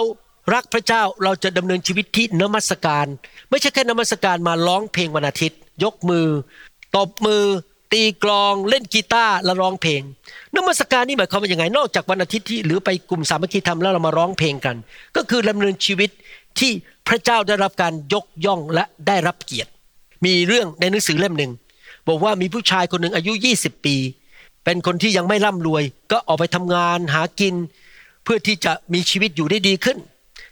รักพระเจ้าเราจะดำเนินชีวิตที่นมัสการ ไม่ใช่แค่นมัสการมาร้องเพลงวันอาทิตย์ ยกมือ ตบมือ ตีกลองเล่นกีตาร์แล้วร้องเพลงนมัสการนี่หมายความว่าอย่างไง นอกจากวันอาทิตย์ที่หรือไปกลุ่มสามัคคีธรรมแล้วเรามาร้องเพลงกัน ก็คือดำเนินชีวิตที่พระเจ้าได้รับการยกย่องและได้รับเกียรติ มีเรื่องในหนังสือเล่มหนึ่งบอกว่ามีผู้ชายคนหนึ่งอายุ 20 ปี เป็นคนที่ยังไม่ร่ำรวย ก็ออกไปทำงานหากิน เพื่อที่จะมีชีวิตอยู่ได้ดีขึ้น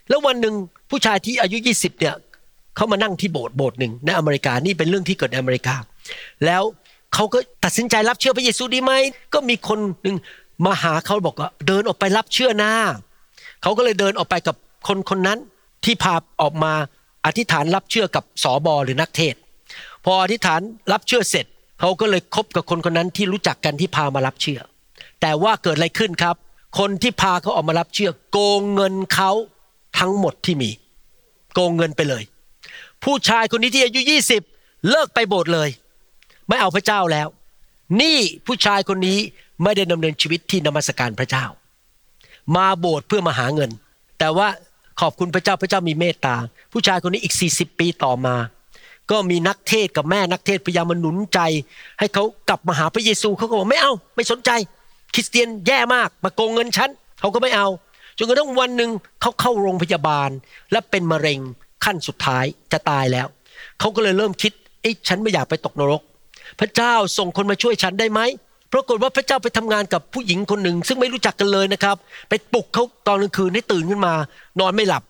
แล้ววันหนึ่งผู้ชายที่อายุ 20เนี่ย เขามานั่งที่โบสถ์โบสถ์หนึ่งในอเมริกานี่เป็นเรื่องที่เกิดในอเมริกา แล้วเขาก็ตัดสินใจรับเชื่อพระเยซูดีไหมก็มีคนหนึ่งมาหาเขาบอกว่าเดินออกไปรับเชื่อหน้าเขาก็เลยเดินออกไปกับคนคนนั้นที่พาออกมาอธิษฐานรับเชื่อกับสอบอหรือนักเทศ พออธิษฐานรับเชื่อเสร็จเขาก็เลยคบกับคนคนนั้นที่รู้จักกันที่พามารับเชื่อ แต่ว่าเกิดอะไรขึ้นครับ คนที่พาเขาออกมารับเชื่อ โกงเงินเขาทั้งหมดที่มี โกงเงินไปเลย ผู้ชายคนนี้ที่อายุ 20 เลิกไปโบสถ์เลย ไม่เอาพระเจ้าแล้ว นี่ผู้ชายคนนี้ไม่ได้ดำเนินชีวิตที่นมัสการพระเจ้า มาโบสถ์เพื่อมาหาเงิน แต่ว่าขอบคุณพระเจ้าพระเจ้ามีเมตตา ผู้ชายคนนี้อีก 40 ปีต่อมา ก็มีนักเทศกับแม่นักเทศพยายามมาหนุนใจ ให้เขากลับมาหาพระเยซูเขาก็บอกไม่เอาไม่สนใจ คริสเตียนแย่มากมาโกงเงินฉันเขาก็ไม่เอาจนกระทั่งวันหนึ่งเขาเข้าโรงพยาบาลและเป็นมะเร็ง ขั้นสุดท้ายจะตายแล้วเขาก็เลยเริ่มคิดเอ้ฉันไม่อยากไปตกนรก พระเจ้าส่งคนมาช่วยฉันได้ไหมปรากฏว่าพระเจ้าไปทำงานกับผู้หญิงคนหนึ่ง ซึ่งไม่รู้จักกันเลยนะครับ ไปปลุกเขาตอนกลางคืนให้ตื่นขึ้นมา นอนไม่หลับ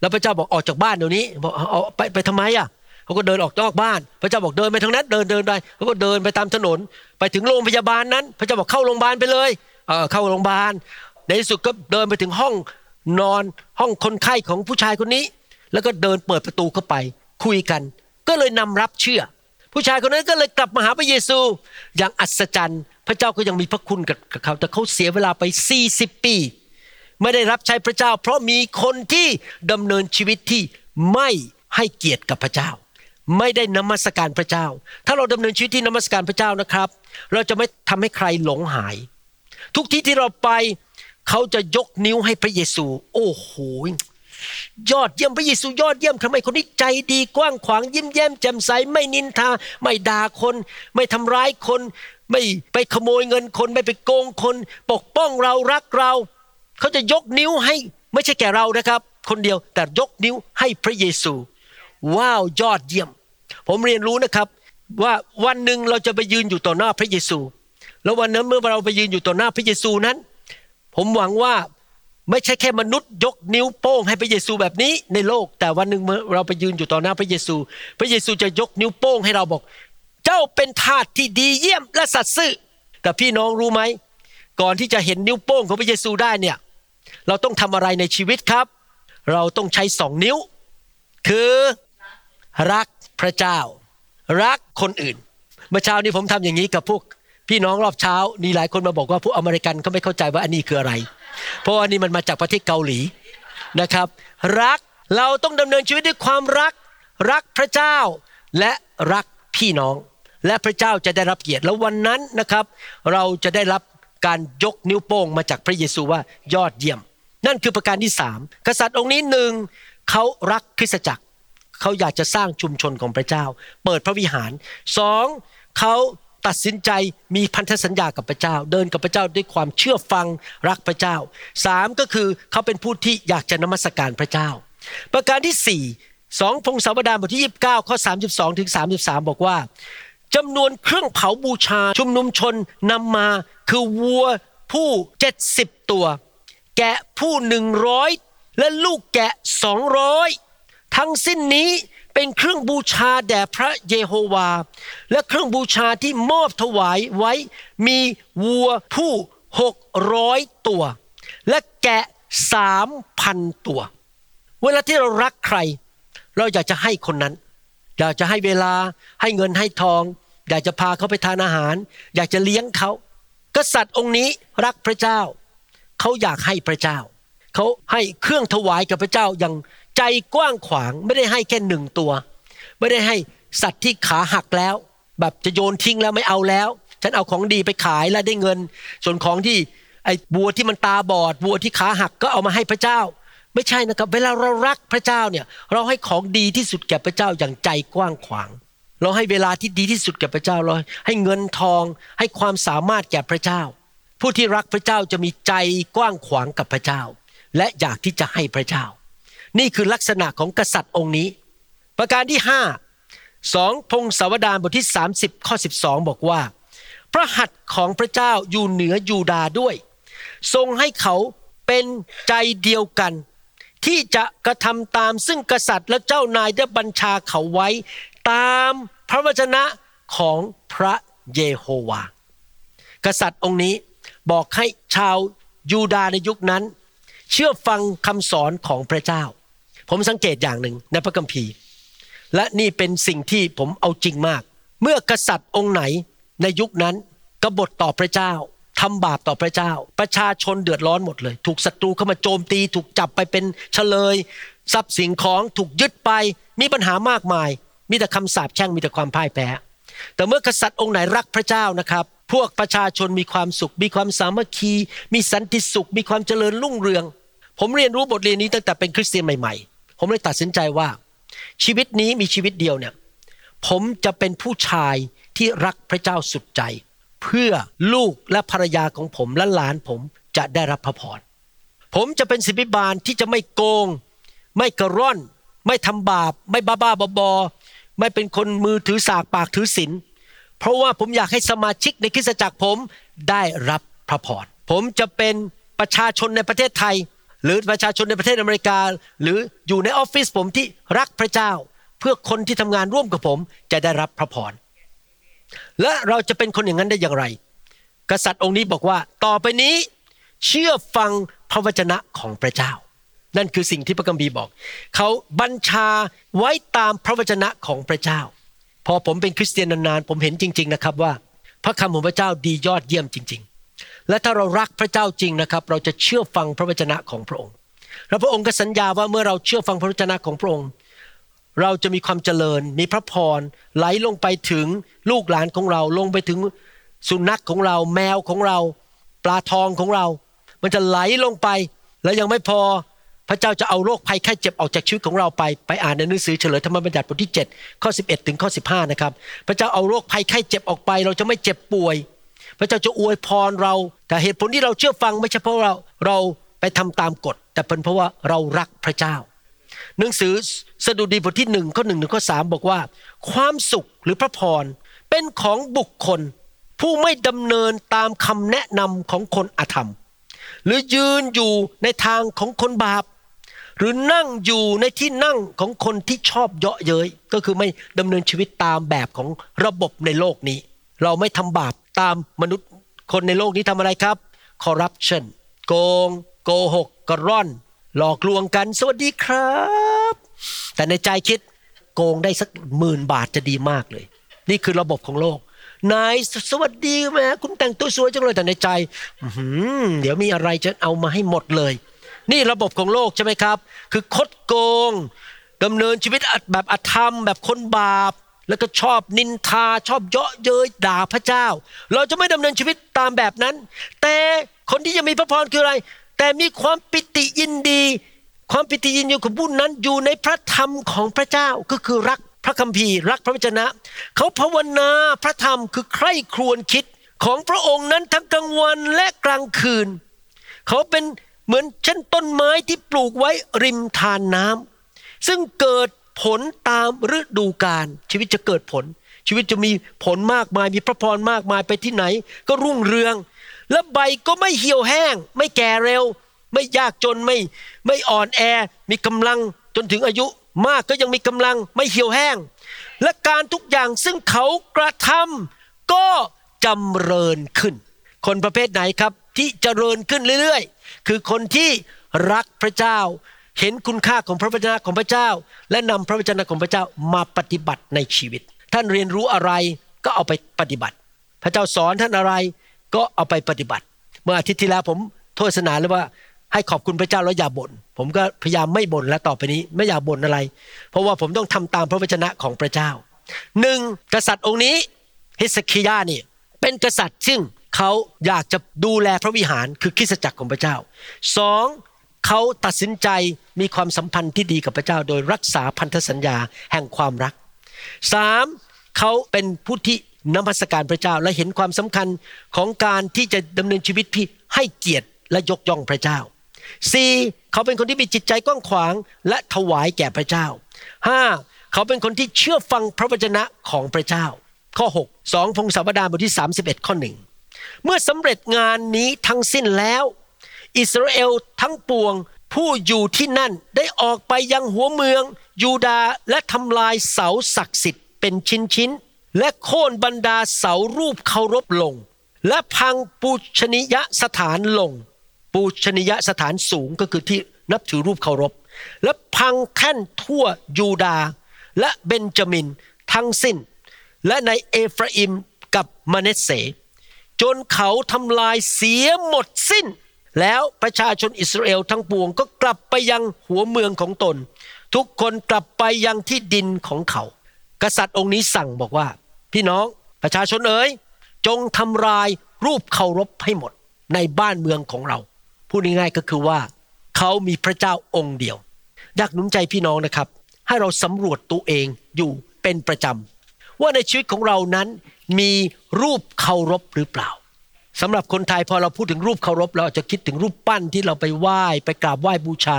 แล้วพระเจ้าบอกออกจากบ้านเดี๋ยวนี้บอกเอาเอาไปไปทำไมอะเขาก็เดินออกนอกบ้าน พระเจ้าบอกเดินไปทางนั้น เดินเดินไปเขาก็เดินไปตามถนน ไปถึงโรงพยาบาลนั้น พระเจ้าบอกเข้าโรงพยาบาลไปเลยเออเข้าโรงพยาบาล ในที่สุดก็เดินไปถึงห้องนอนห้องคนไข้ของผู้ชายคนนี้ แล้วก็เดินเปิดประตูเข้าไป คุยกัน ก็เลยนำรับเชื่อ ผู้ชายคนนั้นก็เลยกลับมาหาพระเยซู อย่างอัศจรรย์ พระเจ้าก็ยังมีพระคุณกับเขาแต่เขาเสียเวลาไป 40 ปี ไม่ได้รับใช้พระเจ้า เพราะมีคนที่ดำเนินชีวิตที่ไม่ให้เกียรติกับพระเจ้า ไม่ได้นมัสการพระเจ้า ถ้าเราดำเนินชีวิตที่นมัสการพระเจ้านะครับ เราจะไม่ทำให้ใครหลงหาย ทุกที่ที่เราไปเขาจะยกนิ้วให้พระเยซู โอ้โห ยอดเยี่ยมพระเยซูยอดเยี่ยมทำไมคนนี้ใจดีกว้างขวางยิ้มแย้มแจ่มใสไม่นินทา ไม่ด่าคน ไม่ทำร้ายคน ไม่ไปขโมยเงินคน ไม่ไปโกงคน ปกป้องเรารักเรา เขาจะยกนิ้วให้ไม่ใช่แก่เรานะครับ คนเดียวแต่ยกนิ้วให้พระเยซู ว้าวยอดเยี่ยม ผมเรียนรู้นะครับว่าวันหนึ่งเราจะไปยืนอยู่ต่อหน้าพระเยซู แล้ววันนั้นเมื่อเราไปยืนอยู่ต่อหน้าพระเยซูนั้น ผมหวังว่า ไม่ใช่แค่มนุษย์ยกนิ้วโป้งให้พระเยซูแบบนี้ในโลก แต่วันหนึ่งเราไปยืนอยู่ต่อหน้าพระเยซู พระเยซูจะยกนิ้วโป้งให้เราบอก เจ้าเป็นทาสที่ดีเยี่ยมและสัตย์ซื่อแต่พี่น้องรู้ไหมก่อนที่จะเห็นนิ้วโป้งของพระเยซูได้เนี่ย เราต้องทำอะไรในชีวิตครับ เราต้องใช้สองนิ้ว คือรักพระเจ้า รักคนอื่น เมื่อเช้านี้ผมทำอย่างนี้กับพวกพี่น้องรอบเช้ามีหลายคนมาบอกว่าพวกอเมริกันเขาไม่เข้าใจว่าอันนี้คืออะไร เพราะว่านี่มันมาจากประเทศเกาหลีนะครับ รักเราต้องดำเนินชีวิตด้วยความรัก รักพระเจ้าและรักพี่น้อง และพระเจ้าจะได้รับเกียรติแล้ววันนั้นนะครับ เราจะได้รับการยกนิ้วโป้งมาจากพระเยซูว่ายอดเยี่ยม นั่นคือประการที่สามกษัตริย์องค์นี้หนึ่งเขารักคริสตจักร เขาอยากจะสร้างชุมชนของพระเจ้า เปิดพระวิหารสองเขา ตัดสินใจมีพันธสัญญากับพระเจ้า เดินกับพระเจ้าด้วยความเชื่อฟังรักพระเจ้าสามก็คือเขาเป็นผู้ที่อยากจะนมัสการพระเจ้า ประการที่สี่สองพงศาวดารบทที่29ข้อ32ถึง33บสามบอกว่าจำนวนเครื่องเผาบูชาชุมนุมชนนำมาคือวัวผู้70ตัว แกะผู้หนึ่งร้อยและลูกแกะสองร้อยทั้งสิ้นนี้ เป็นเครื่องบูชาแด่พระเยโฮวา และเครื่องบูชาที่มอบถวายไว้มีวัวผู้หกร้อยตัว และแกะสามพันตัว เวลาที่เรารักใคร เราอยากจะให้คนนั้น อยากจะให้เวลาให้เงินให้ทอง อยากจะพาเขาไปทานอาหาร อยากจะเลี้ยงเขา กษัตริย์องค์นี้รักพระเจ้า เขาอยากให้พระเจ้า เขาให้เครื่องถวายกับพระเจ้าอย่าง ใจกว้างขวางไม่ได้ให้แค่หนึ่งตัว ไม่ได้ให้สัตว์ที่ขาหักแล้ว แบบจะโยนทิ้งแล้วไม่เอาแล้ว ฉันเอาของดีไปขายแล้วได้เงิน ส่วนของที่ไอ้บัวที่มันตาบอดบัวที่ขาหักก็เอามาให้พระเจ้า ไม่ใช่นะครับ เวลาเรารักพระเจ้าเนี่ย เราให้ของดีที่สุดแก่พระเจ้าอย่างใจกว้างขวาง เราให้เวลาที่ดีที่สุดแก่พระเจ้าเราให้เงินทองให้ความสามารถแก่พระเจ้า ผู้ที่รักพระเจ้าจะมีใจกว้างขวางกับพระเจ้า และอยากที่จะให้พระเจ้า นี่คือลักษณะของกษัตริย์องค์นี้ ประการที่ห้าสองพงศาวดารบทที่ 30 ข้อ 12 บอกว่า พระหัตถ์ของพระเจ้าอยู่เหนือยูดาด้วย ทรงให้เขาเป็นใจเดียวกัน ที่จะกระทำตามซึ่งกษัตริย์และเจ้านายได้บัญชาเขาไว้ ตามพระวจนะของพระเยโฮวา กษัตริย์องค์นี้บอกให้ชาวยูดาในยุคนั้น เชื่อฟังคำสอนของพระเจ้า ผมสังเกตอย่างหนึ่งในพระคัมภีร์ และนี่เป็นสิ่งที่ผมเอาจริงมาก เมื่อกษัตริย์องค์ไหนในยุคนั้นกบฏต่อพระเจ้าทำบาปต่อพระเจ้า ประชาชนเดือดร้อนหมดเลย ถูกศัตรูเข้ามาโจมตี ถูกจับไปเป็นเฉลย ทรัพย์สินของถูกยึดไป มีปัญหามากมาย มีแต่คำสาปแช่งมีแต่ความพ่ายแพ้แต่เมื่อกษัตริย์องค์ไหนรักพระเจ้านะครับ พวกประชาชนมีความสุข มีความสามัคคี มีสันติสุข มีความเจริญรุ่งเรือง ผมเรียนรู้บทเรียนนี้ตั้งแต่เป็นคริสเตียนใหม่ๆ ผมเลยตัดสินใจว่า ชีวิตนี้มีชีวิตเดียวเนี่ย ผมจะเป็นผู้ชายที่รักพระเจ้าสุดใจ เพื่อลูกและภรรยาของผมและหลานผมจะได้รับพระพรผมจะเป็นศิบิบาลที่จะไม่โกง ไม่กระร่อน ไม่ทำบาป ไม่บ้าบ้าๆบอไม่เป็นคนมือถือสากปากถือศีลเพราะว่าผมอยากให้สมาชิกในคริสตจักรผมได้รับพระพรผมจะเป็นประชาชนในประเทศไทย หรือประชาชนในประเทศอเมริกา หรืออยู่ในออฟฟิศผมที่รักพระเจ้า เพื่อคนที่ทำงานร่วมกับผมจะได้รับพระพรและเราจะเป็นคนอย่างนั้นได้อย่างไร กษัตริย์องค์นี้บอกว่าต่อไปนี้ เชื่อฟังพระวจนะของพระเจ้า นั่นคือสิ่งที่พระคัมภีบอก เขาบัญชาไว้ตามพระวจนะของพระเจ้า พอผมเป็นคริสเตียนนานๆผมเห็นจริง ๆ นะครับว่า พระคำของพระเจ้าดียอดเยี่ยมจริง และถ้าเรารักพระเจ้าจริงนะครับ เราจะเชื่อฟังพระวจนะของพระองค์ และพระองค์ก็สัญญาว่าเมื่อเราเชื่อฟังพระวจนะของพระองค์ เราจะมีความเจริญ มีพระพรไหลลงไปถึงลูกหลานของเรา ลงไปถึงสุนัขของเรา แมวของเรา ปลาทองของเรา มันจะไหลลงไป แล้วยังไม่พอพระเจ้าจะเอาโรคภัยไข้เจ็บออกจากชีวิตของเราไป ไปอ่านในหนังสือเฉลยธรรมบัญญัติบทที่7ข้อ11 ถึงข้อ 15 นะครับ พระเจ้าเอาโรคภัยไข้เจ็บออกไป เราจะไม่เจ็บป่วย พระเจ้าจะอวยพรเรา แต่เหตุผลที่เราเชื่อฟังไม่ใช่เพราะเราเราไปทำตามกฎ แต่เป็นเพราะว่าเรารักพระเจ้า หนังสือสดุดีบทที่หนึ่งข้อหนึ่งถึงข้อสามบอกว่า ความสุขหรือพระพรเป็นของบุคคล ผู้ไม่ดำเนินตามคำแนะนำของคนอธรรม หรือยืนอยู่ในทางของคนบาป หรือนั่งอยู่ในที่นั่งของคนที่ชอบเยาะเย้ยก็คือไม่ดำเนินชีวิตตามแบบของระบบในโลกนี้ เราไม่ทำบาป ตามมนุษย์คนในโลกนี้ทำอะไรครับ corruption โกง โกหกกระร่อน หลอกลวงกัน สวัสดีครับ แต่ในใจคิดโกงได้สักหมื่นบาทจะดีมากเลย นี่คือระบบของโลกนายสวัสดีแม่คุณแต่งตัวสวยจังเลยแต่ในใจเดี๋ยวมีอะไรจะเอามาให้หมดเลย นี่ระบบของโลกใช่ไหมครับ คือคดโกงดำเนินชีวิตแบบอธรรม แบบคนบาป แล้วก็ชอบนินทาชอบเยาะเย้ยด่าพระเจ้า เราจะไม่ดำเนินชีวิตตามแบบนั้น แต่คนที่จะมีพระพรคืออะไร แต่มีความปิติยินดี ความปิติยินดีของผู้นั้นอยู่ในพระธรรมของพระเจ้าก็คือรักพระคัมภีร์ รักพระวจนะ เขาภาวนาพระธรรมคือใคร่ครวญคิดของพระองค์นั้นทั้งกลางวันและกลางคืน เขาเป็นเหมือนเช่นต้นไม้ที่ปลูกไว้ริมทานน้ำซึ่งเกิด ผลตามฤดูกาลชีวิตจะเกิดผล ชีวิตจะมีผลมากมายมีพระพรมากมายไปที่ไหน ก็รุ่งเรือง และใบก็ไม่เหี่ยวแห้ง ไม่แก่เร็ว ไม่ยากจนไม่ไม่อ่อนแอ มีกำลังจนถึงอายุมากก็ยังมีกำลังไม่เหี่ยวแห้ง และการทุกอย่างซึ่งเขากระทำก็จำเริญขึ้น คนประเภทไหนครับที่เจริญขึ้นเรื่อยๆ คือคนที่รักพระเจ้า เห็นคุณค่าของพระวจนะของพระเจ้า และนำพระวจนะของพระเจ้ามาปฏิบัติในชีวิต ท่านเรียนรู้อะไรก็เอาไปปฏิบัติ พระเจ้าสอนท่านอะไรก็เอาไปปฏิบัติ เมื่ออาทิตย์ที่แล้วผมโทษนาเลยว่าให้ขอบคุณพระเจ้าแล้วอย่าบ่นผมก็พยายามไม่บ่นแล้วต่อไปนี้ไม่อยากบ่นอะไร เพราะว่าผมต้องทำตามพระวจนะของพระเจ้าหนึ่งกษัตริย์องค์นี้ฮิสคิยานี่เป็นกษัตริย์ซึ่งเขาอยากจะดูแลพระวิหารคือคริสตจักรของพระเจ้าสอง เขาตัดสินใจมีความสัมพันธ์ที่ดีกับพระเจ้า โดยรักษาพันธสัญญาแห่งความรักสามเขาเป็นผู้ที่นมัสการพระเจ้าและเห็นความสำคัญของการที่จะดำเนินชีวิตที่ให้เกียรติและยกย่องพระเจ้าสี่เขาเป็นคนที่มีจิตใจกว้างขวางและถวายแก่พระเจ้าห้าเขาเป็นคนที่เชื่อฟังพระวจนะของพระเจ้า ข้อ6 2พงศาวดารบทที่ 31 ข้อหนึ่งเมื่อสำเร็จงานนี้ทั้งสิ้นแล้ว อิสราเอลทั้งปวงผู้อยู่ที่นั่นได้ออกไปยังหัวเมือง ยูดาห์และทำลายเสาศักดิ์สิทธิ์เป็นชิ้นชิ้นๆ และโค่นบรรดาเสารูปเคารพลง และพังปูชนียสถานลง ปูชนียสถานสูงก็คือที่นับถือรูปเคารพ และพังแท่นทั่วยูดาห์และเบนจามินทั้งสิ้น และในเอฟราอิมกับมเนสเสจนเขาทำลายเสียหมดสิ้น แล้วประชาชนอิสราเอลทั้งปวงก็กลับไปยังหัวเมืองของตน ทุกคนกลับไปยังที่ดินของเขา กษัตริย์องค์นี้สั่งบอกว่า พี่น้องประชาชนเอ๋ยจงทำลายรูปเคารพให้หมดในบ้านเมืองของเรา พูดง่ายๆก็คือว่า เขามีพระเจ้าองค์เดียว อยากหนุนใจพี่น้องนะครับ ให้เราสำรวจตัวเองอยู่เป็นประจำว่าในชีวิตของเรานั้นมีรูปเคารพหรือเปล่า สำหรับคนไทยพอเราพูดถึงรูปเคารพเราอาจจะคิดถึงรูปปั้นที่เราไปไหว้ไปกราบไหว้บูชา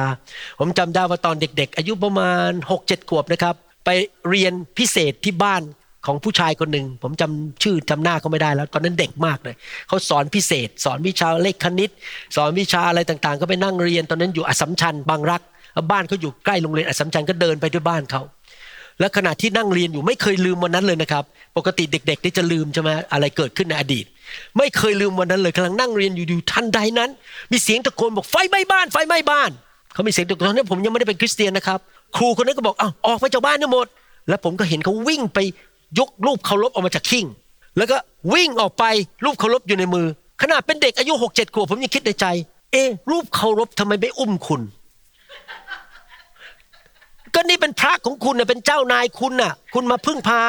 ผมจำได้ว่าตอนเด็ก ๆ อายุประมาณ 6-7 ขวบนะครับ ไปเรียนพิเศษที่บ้านของผู้ชายคนหนึ่งผมจำชื่อจำหน้าเขาไม่ได้แล้ว ตอนนั้นเด็กมากเลยเขาสอนพิเศษ สอนวิชาเลขคณิต สอนวิชาอะไรต่างๆ ก็ไปนั่งเรียน ตอนนั้นอยู่อัสสัมชัญบางรัก บ้านเขาอยู่ใกล้โรงเรียนอัสสัมชัญก็เดินไปด้วยบ้านเขาและขณะที่นั่งเรียนอยู่ไม่เคยลืมวันนั้นเลยนะครับ ปกติเด็กๆนี่จะลืมใช่ไหมอะไรเกิดขึ้นในอดีต ไม่เคยลืมวันนั้นเลยกำลังนั่งเรียนอยู่อยู่ทันใดนั้น มีเสียงตะโกนบอกไฟไหม้บ้าน ไฟไหม้บ้านเขามีเสียงตะโกนตอนนั้นผมยังไม่ได้เป็นคริสเตียนนะครับ ครูคนนั้นก็บอกอ้าวออกไปจากบ้านทั้งหมด แล้วผมก็เห็นเขาวิ่งไปยกรูปเคารพออกมาจากขิ้งแล้วก็วิ่งออกไปรูปเคารพอยู่ในมือ ขนาดเป็นเด็กอายุหกเจ็ดขวบผมยังคิดในใจ เอ๊รูปเคารพทำไมไม่อุ้มคุณก็นี่เป็นพระของคุณน่ะเป็นเจ้านายคุณน่ะ คุณมาพึ่งพา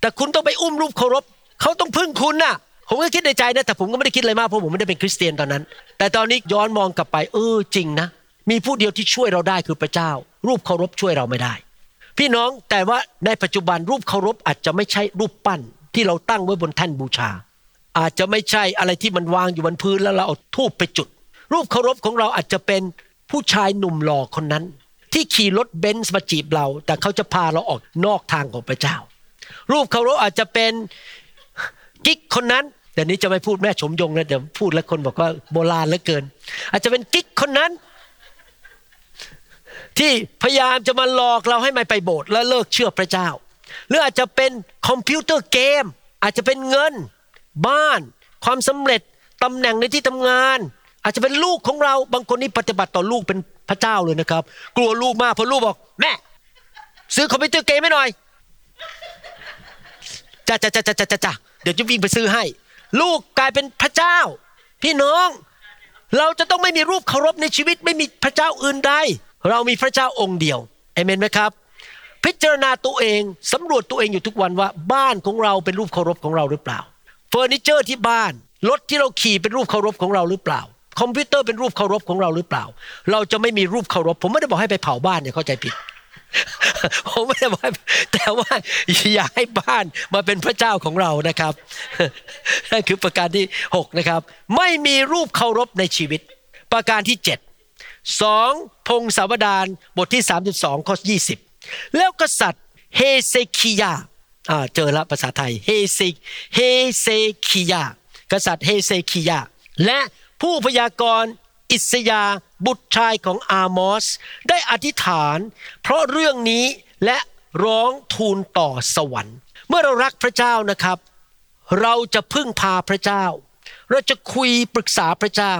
แต่คุณต้องไปอุ้มรูปเคารพเขาต้องพึ่งคุณน่ะ ผมก็คิดในใจนะแต่ผมก็ไม่ได้คิดอะไรมากเพราะผมไม่ได้เป็นคริสเตียนตอนนั้น แต่ตอนนี้ย้อนมองกลับไป เออจริงนะ มีผู้เดียวที่ช่วยเราได้คือพระเจ้า รูปเคารพช่วยเราไม่ได้ พี่น้องแต่ว่าในปัจจุบันรูปเคารพอาจจะไม่ใช่รูปปั้นที่เราตั้งไว้บนแท่นบูชา อาจจะไม่ใช่อะไรที่มันวางอยู่บนพื้นแล้วเราเอาทูบไปจุด รูปเคารพของเราอาจจะเป็นผู้ชายหนุ่มหล่อคนนั้น ที่ขี่รถเบนซ์มาจีบเรา แต่เขาจะพาเราออกนอกทางของพระเจ้า รูปเคารพอาจจะเป็นกิ๊กคนนั้น เดี๋ยวนี้จะไม่พูดแม่ชมยงนะเดี๋ยวพูดแล้วคนบอกว่าโบราณเหลือเกิน อาจจะเป็นกิ๊กคนนั้น ที่พยายามจะมาหลอกเราให้ไมันไปโบสถ์แล้วเลิกเชื่อพระเจ้า หรืออาจจะเป็นคอมพิวเตอร์เกม อาจจะเป็นเงิน บ้าน ความสำเร็จตำแหน่งในที่ทำงาน อาจจะเป็นลูกของเราบางคนนี่ปฏิบัติต่อลูกเป็นพระเจ้าเลยนะครับ กลัวลูกมากเพราะลูกบอกแม่ ซื้อคอมพิวเตอร์เกมให้หน่อยจ้าจ้าจ้าจ้าจ้าจ้าเดี๋ยวจะวิ่งไปซื้อให้ ลูกกลายเป็นพระเจ้า พี่น้อง เราจะต้องไม่มีรูปเคารพในชีวิตไม่มีพระเจ้าอื่นใด เรามีพระเจ้าองค์เดียวเอเมนไหมครับ พิจารณาตัวเองสำรวจตัวเองอยู่ทุกวันว่า บ้านของเราเป็นรูปเคารพของเราหรือเปล่าเฟอร์นิเจอร์ที่บ้านรถที่เราขี่เป็นรูปเคารพของเราหรือเปล่า คอมพิวเตอร์เป็นรูปเคารพของเราหรือเปล่า เราจะไม่มีรูปเคารพ ผมไม่ได้บอกให้ไปเผาบ้านอย่าเข้าใจผิด ผมไม่ได้บอกแต่ว่าอย่าให้บ้านมาเป็นพระเจ้าของเรานะครับนั่นคือประการที่หกนะครับ ไม่มีรูปเคารพในชีวิต ประการที่เจ็ดสองพงศาวดารบทที่ 32ข้อ20 แล้วกษัตริย์เฮเซคิยาเจอละภาษาไทยเฮเซเฮเซคิยากษัตริย์เฮเซคิยาและผู้พยากรณ์ อิสยาบุตรชายของอามอส ได้อธิษฐาน เพราะเรื่องนี้และร้องทูลต่อสวรรค์ เมื่อเรารักพระเจ้านะครับ เราจะพึ่งพาพระเจ้า เราจะคุยปรึกษาพระเจ้า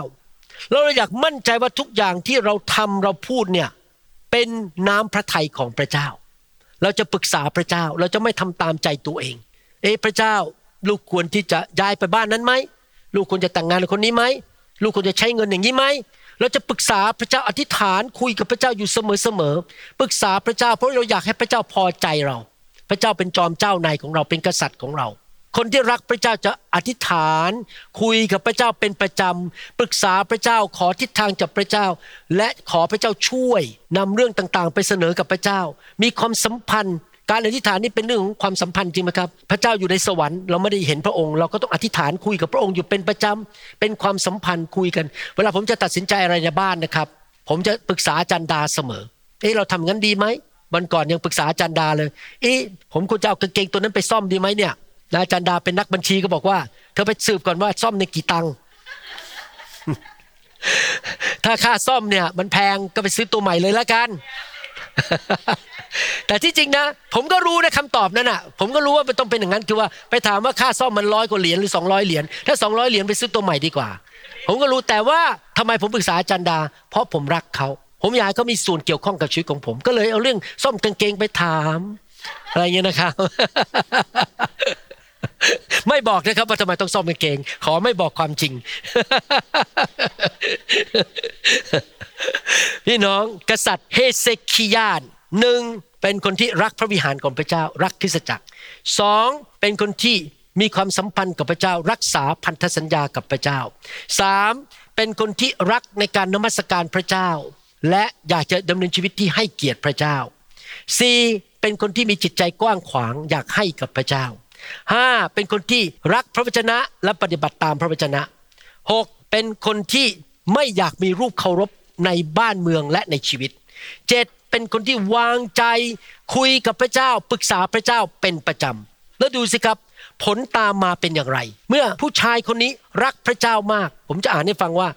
เราอยากมั่นใจว่าทุกอย่างที่เราทำเราพูดเนี่ยเป็นน้ำพระทัยของพระเจ้า เราจะปรึกษาพระเจ้าเราจะไม่ทำตามใจตัวเอง เอ๊ะพระเจ้าลูกควรที่จะย้ายไปบ้านนั้นไหมลูกควรจะแต่งงานกับคนนี้ไหม ลูกควรจะใช้เงินอย่างนี้ไหมเราจะปรึกษาพระเจ้าอธิษฐานคุยกับพระเจ้าอยู่เสมอๆปรึกษาพระเจ้าเพราะเราอยากให้พระเจ้าพอใจเรา พระเจ้าเป็นจอมเจ้านายของเราเป็นกษัตริย์ของเรา คนที่รักพระเจ้าจะอธิษฐาน คุยกับพระเจ้าเป็นประจำปรึกษาพระเจ้าขอทิศทางจากพระเจ้า และขอพระเจ้าช่วยนำเรื่องต่างๆ ไปเสนอกับพระเจ้า มีความสัมพันธ์ การอธิษฐานนี่เป็นเรื่องของความสัมพันธ์จริงไหมครับ พระเจ้าอยู่ในสวรรค์เราไม่ได้เห็นพระองค์ เราก็ต้องอธิษฐานคุยกับพระองค์อยู่เป็นประจำเป็นความสัมพันธ์คุยกัน เวลาผมจะตัดสินใจอะไรในบ้านนะครับ ผมจะปรึกษาอาจารย์ดาเสมอเอ๊ะเราทำงั้นดีไหมวันก่อนยังปรึกษาอาจารย์ดาเลยเอ๊ะผมควรจะเอากางเกงตัวนั้นไปซ่อมดีไหมเนี่ยนะอาจารย์ดาเป็นนักบัญชีก็บอกว่า เธอไปสืบก่อนว่าซ่อมในกี่ตังค์ถ้าค่าซ่อมเนี่ยมันแพงก็ไปซื้อตัวใหม่เลยละกัน แต่ที่จริงนะ ผมก็รู้นะคำตอบนั้นอะ ผมก็รู้ว่ามันต้องเป็นอย่างนั้นคือว่าไปถามว่าค่าซ่อมมันร้อยกว่าเหรียญหรือ 200 เหรียญถ้า 200 เหรียญไปซื้อตัวใหม่ดีกว่า ผมก็รู้แต่ว่าทำไมผมปรึกษาอาจารย์ดา เพราะผมรักเขาผมอยากเขามีส่วนเกี่ยวข้องกับชีวิตของผม ก็เลยเอาเรื่องซ่อมกางเกงไปถามอะไรเงี้ยนะครับไม่บอกนะครับว่าทำไมต้องซ่อมกางเกง ขอไม่บอกความจริง พี่น้องกษัตริย์เฮเซคิยาหนึ่งเป็นคนที่รักพระวิหารของพระเจ้ารักคริสจักรสองเป็นคนที่มีความสัมพันธ์กับพระเจ้า รักษาพันธสัญญากับพระเจ้าสามเป็นคนที่รักในการนมัสการพระเจ้า และอยากจะดำเนินชีวิตที่ให้เกียรติพระเจ้าสี่เป็นคนที่มีจิตใจกว้างขวางอยากให้กับพระเจ้าห้าเป็นคนที่รักพระวจนะและปฏิบัติตามพระวจนะหกเป็นคนที่ไม่อยากมีรูปเคารพ ในบ้านเมืองและในชีวิต เจ็ดเป็นคนที่วางใจคุยกับพระเจ้าปรึกษาพระเจ้าเป็นประจำแล้วดูสิครับผลตามมาเป็นอย่างไร เมื่อผู้ชายคนนี้รักพระเจ้ามาก ผมจะอ่านให้ฟังว่า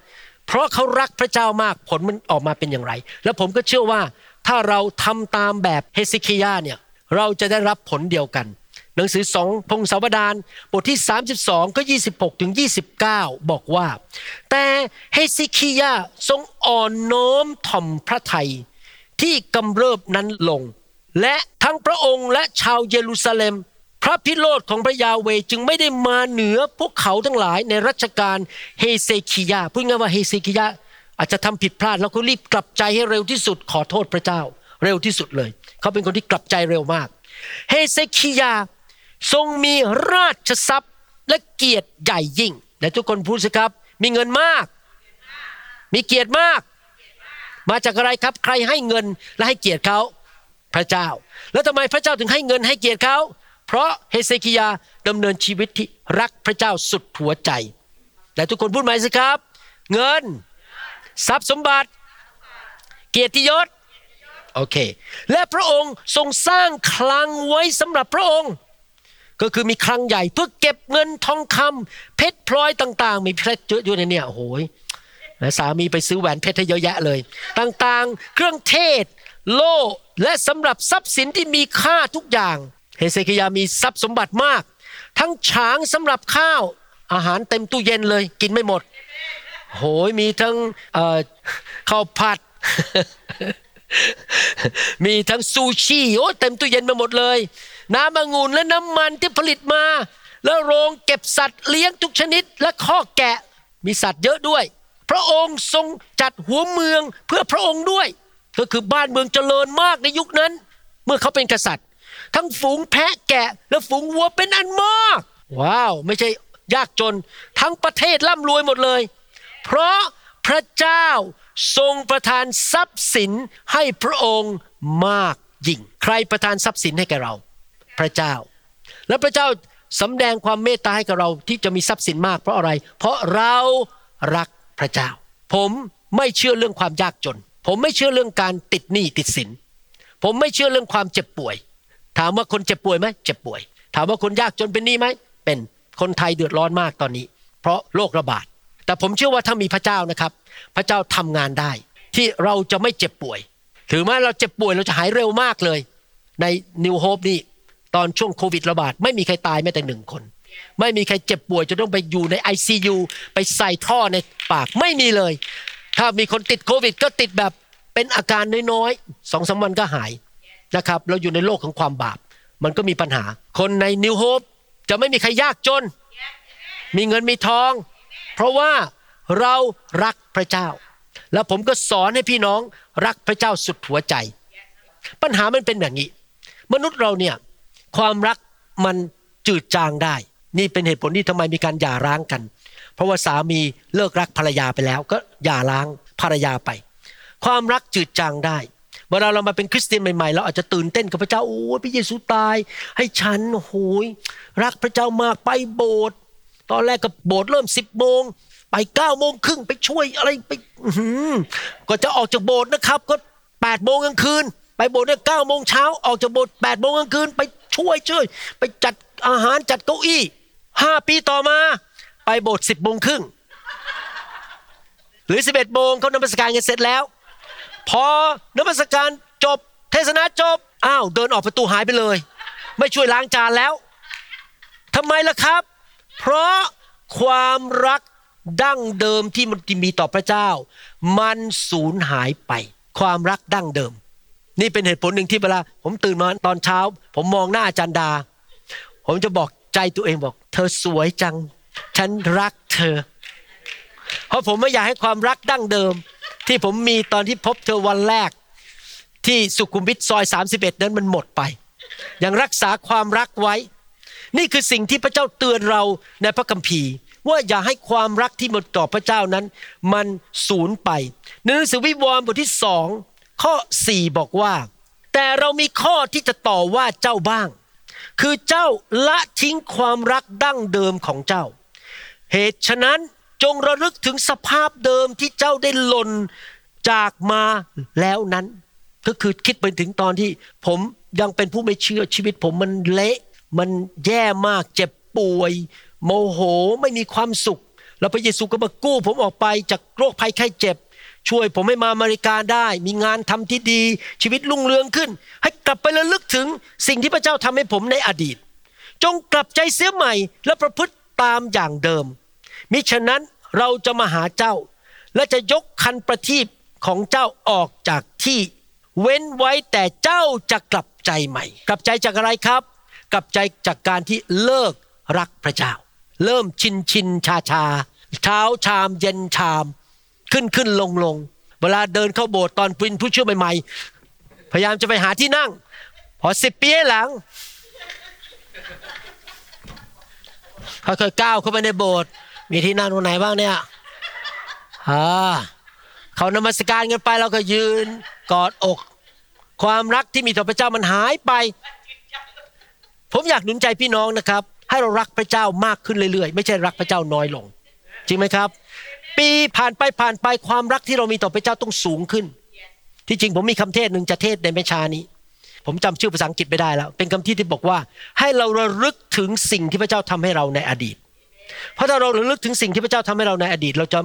เพราะเขารักพระเจ้ามากผลมันออกมาเป็นอย่างไร แล้วผมก็เชื่อว่าถ้าเราทำตามแบบเฮซิคิยาเนี่ยเราจะได้รับผลเดียวกัน หนังสือสองพงศาวดารบทที่ 32 ก็ 26 ถึง 29 บอกว่า แต่เฮซิคิยาทรงอ่อนน้อมถ่อมพระไทยที่กำเริบนั้นลง และทั้งพระองค์และชาวเยรูซาเล็ม พระพิโรธของพระยาเวจึงไม่ได้มาเหนือพวกเขาทั้งหลายในรัชกาลเฮเซคิยาพูดง่ายว่าเฮเซคิยาอาจจะทำผิดพลาดแล้วก็รีบกลับใจให้เร็วที่สุดขอโทษพระเจ้า เร็วที่สุดเลย เขาเป็นคนที่กลับใจเร็วมาก เฮเซคิยา ทรงมีราชทรัพย์และเกียรติใหญ่ยิ่งและทุกคนพูดสิครับ มีเงินมาก มีเกียรติมาก มาจากอะไรครับ ใครให้เงินและให้เกียรติเขาพระเจ้า แล้วทำไมพระเจ้าถึงให้เงินให้เกียรติเขาเพราะเฮเซคิยาดำเนินชีวิตที่รักพระเจ้าสุดหัวใจแต่ทุกคนพูดไหมสิครับ เงินทรัพย์สมบัติ เกียรติยศโอเค และพระองค์ทรงสร้างคลังไว้สำหรับพระองค์ ก็คือมีคลังใหญ่เพื่อเก็บเงินทองคำเพชรพลอยต่าง ๆ มีเพชรเยอะอยู่ในเนี่ยโอ้โหสามีไปซื้อแหวนเพชรให้เยอะแยะเลย ต่างๆ เครื่องเทศ โล่และสำหรับทรัพย์สินที่มีค่าทุกอย่าง เฮเซคิยามีทรัพย์สมบัติมาก ทั้งฉางสำหรับข้าวอาหารเต็มตู้เย็นเลยกินไม่หมดโหยมีทั้งข้าวผัด มีทั้งซูชิโอ้เต็มตู้เย็นไปหมดเลย น้ำองุ่นและน้ำมันที่ผลิตมา แล้วโรงเก็บสัตว์เลี้ยงทุกชนิดและข้อแกะมีสัตว์เยอะด้วย พระองค์ทรงจัดหัวเมืองเพื่อพระองค์ด้วย ก็คือบ้านเมืองเจริญมากในยุคนั้น เมื่อเขาเป็นกษัตริย์ ทั้งฝูงแพะแกะ และฝูงวัวเป็นอันมาก ว้าว ไม่ใช่ยากจนทั้งประเทศร่ำรวยหมดเลย เพราะพระเจ้า ทรงประทานทรัพย์สินให้พระองค์มากยิ่ง ใครประทานทรัพย์สินให้แก่เรา พระเจ้า และพระเจ้าสำแดงความเมตตาให้กับเราที่จะมีทรัพย์สินมากเพราะอะไร เพราะเรารักพระเจ้า ผมไม่เชื่อเรื่องความยากจน ผมไม่เชื่อเรื่องการติดหนี้ติดสิน ผมไม่เชื่อเรื่องความเจ็บป่วย ถามว่าคนเจ็บป่วยไหมเจ็บป่วย ถามว่าคนยากจนเป็นหนี้ไหมเป็นคนไทยเดือดร้อนมากตอนนี้ เพราะโรคระบาด แต่ผมเชื่อว่าถ้ามีพระเจ้านะครับ พระเจ้าทำงานได้ ที่เราจะไม่เจ็บป่วย ถือว่าเราเจ็บป่วยเราจะหายเร็วมากเลย ในนิวโฮปนี่ตอนช่วงโควิดระบาดไม่มีใครตายแม้แต่หนึ่งคน ไม่มีใครเจ็บป่วยจะต้องไปอยู่ใน ICU ไปใส่ท่อในปากไม่มีเลย ถ้ามีคนติดโควิด ก็ติดแบบเป็นอาการน้อยๆสองสามวันก็หายนะครับ เราอยู่ในโลกของความบาป มันก็มีปัญหา คนในนิวโฮปจะไม่มีใครยากจน มีเงินมีทอง เพราะว่าเรารักพระเจ้า แล้วผมก็สอนให้พี่น้องรักพระเจ้าสุดหัวใจ ปัญหามันเป็นแบบนี้ มนุษย์เราเนี่ยความรักมันจืดจางได้ นี่เป็นเหตุผลที่ทำไมมีการหย่าร้างกัน เพราะว่าสามีเลิกรักภรรยาไปแล้ว ก็หย่าร้างภรรยาไป ความรักจืดจางได้เวลาเรามาเป็นคริสเตียนใหม่ๆเราอาจจะตื่นเต้นกับพระเจ้าโอ้พระเยซูตาย ให้ฉันโอ้ยรักพระเจ้ามากไปโบสถ์ ตอนแรกก็โบสถ์เริ่มสิบโมงไปเก้าโมงครึ่งไปช่วยอะไรไปก็จะออกจากโบสถ์นะครับ ก็แปดโมงกลางคืน ไปโบสถ์เนี่ยเก้าโมงเช้าออกจากโบสถ์แปดโมงกลางคืน ไปช่วยช่วย ไปจัดอาหารจัดเก้าอี้ห้าปีต่อมา ไปโบสถ์สิบโมงครึ่งหรือสิบเอ็ดโมงเขานมัสการกันเสร็จแล้ว พอนมัสการจบ เทศนาจบอ้าวเดินออกประตูหายไปเลย ไม่ช่วยล้างจานแล้วทำไมล่ะครับ เพราะความรักดั้งเดิมที่มันมีต่อพระเจ้า มันสูญหายไป ความรักดั้งเดิม นี่เป็นเหตุผลหนึ่งที่เวลา ผมตื่นมาตอนเช้า ผมมองหน้าอาจารย์ดา ผมจะบอกใจตัวเองบอก เธอสวยจัง ฉันรักเธอ เพราะผมไม่อยากให้ความรักดั้งเดิม ที่ผมมีตอนที่พบเธอวันแรก ที่สุขุมวิทซอย 31 นั้นมันหมดไป ยังรักษาความรักไว้ นี่คือสิ่งที่พระเจ้าเตือนเราในพระคัมภีร์ ว่าอย่าให้ความรักที่หมดต่อพระเจ้านั้น มันสูญไปในหนังสือวิวรณ์บทที่สองข้อสี่บอกว่า แต่เรามีข้อที่จะต่อว่าเจ้าบ้าง คือเจ้าละทิ้งความรักดั้งเดิมของเจ้า เหตุฉะนั้นจงระลึกถึงสภาพเดิมที่เจ้าได้หล่นจากมาแล้วนั้น ก็คือคิดไปถึงตอนที่ผมยังเป็นผู้ไม่เชื่อชีวิตผมมันเละ มันแย่มากเจ็บป่วย โมโหไม่มีความสุข แล้วพระเยซูก็มากู้ผมออกไปจากโรคภัยไข้เจ็บ ช่วยผมให้มาอเมริกาได้ มีงานทำที่ดี ชีวิตรุ่งเรืองขึ้น ให้กลับไประลึกถึงสิ่งที่พระเจ้าทำให้ผมในอดีต จงกลับใจเสียใหม่ และประพฤติตามอย่างเดิม มิฉะนั้นเราจะมาหาเจ้า และจะยกคันประทีปของเจ้าออกจากที่ เว้นไว้แต่เจ้าจะกลับใจใหม่ กลับใจจากอะไรครับ กลับใจจากการที่เลิกรักพระเจ้า เริ่มชินชินชาชาเช้าชามเย็นชาม ขึ้นขึ้นลงลงเวลาเดินเข้าโบสถ์ตอนเป็นผู้เชื่อใหม่ๆ พยายามจะไปหาที่นั่ง พอสิบปีหลังเขาเคยก้าวเข้าไปในโบสถ์มีที่นั่งตรงไหนบ้างเนี่ยอ่าเขานมัสการกันไปเราก็ยืนกอดอก ความรักที่มีต่อพระเจ้ามันหายไป ผมอยากหนุนใจพี่น้องนะครับ ให้เรารักพระเจ้ามากขึ้นเรื่อยๆ ไม่ใช่รักพระเจ้าน้อยลง จริงไหมครับ ปีผ่านไปผ่านไปความรักที่เรามีต่อพระเจ้าต้องสูงขึ้น ที่จริงผมมีคำเทศหนึ่งจะเทศในไม่ช้านี้ ผมจำชื่อภาษาอังกฤษไม่ได้แล้ว เป็นคำที่ที่บอกว่า ให้เราระลึกถึงสิ่งที่พระเจ้าทำให้เราในอดีต เพราะถ้าเราระลึกถึงสิ่งที่พระเจ้าทำให้เราในอดีต เราจะ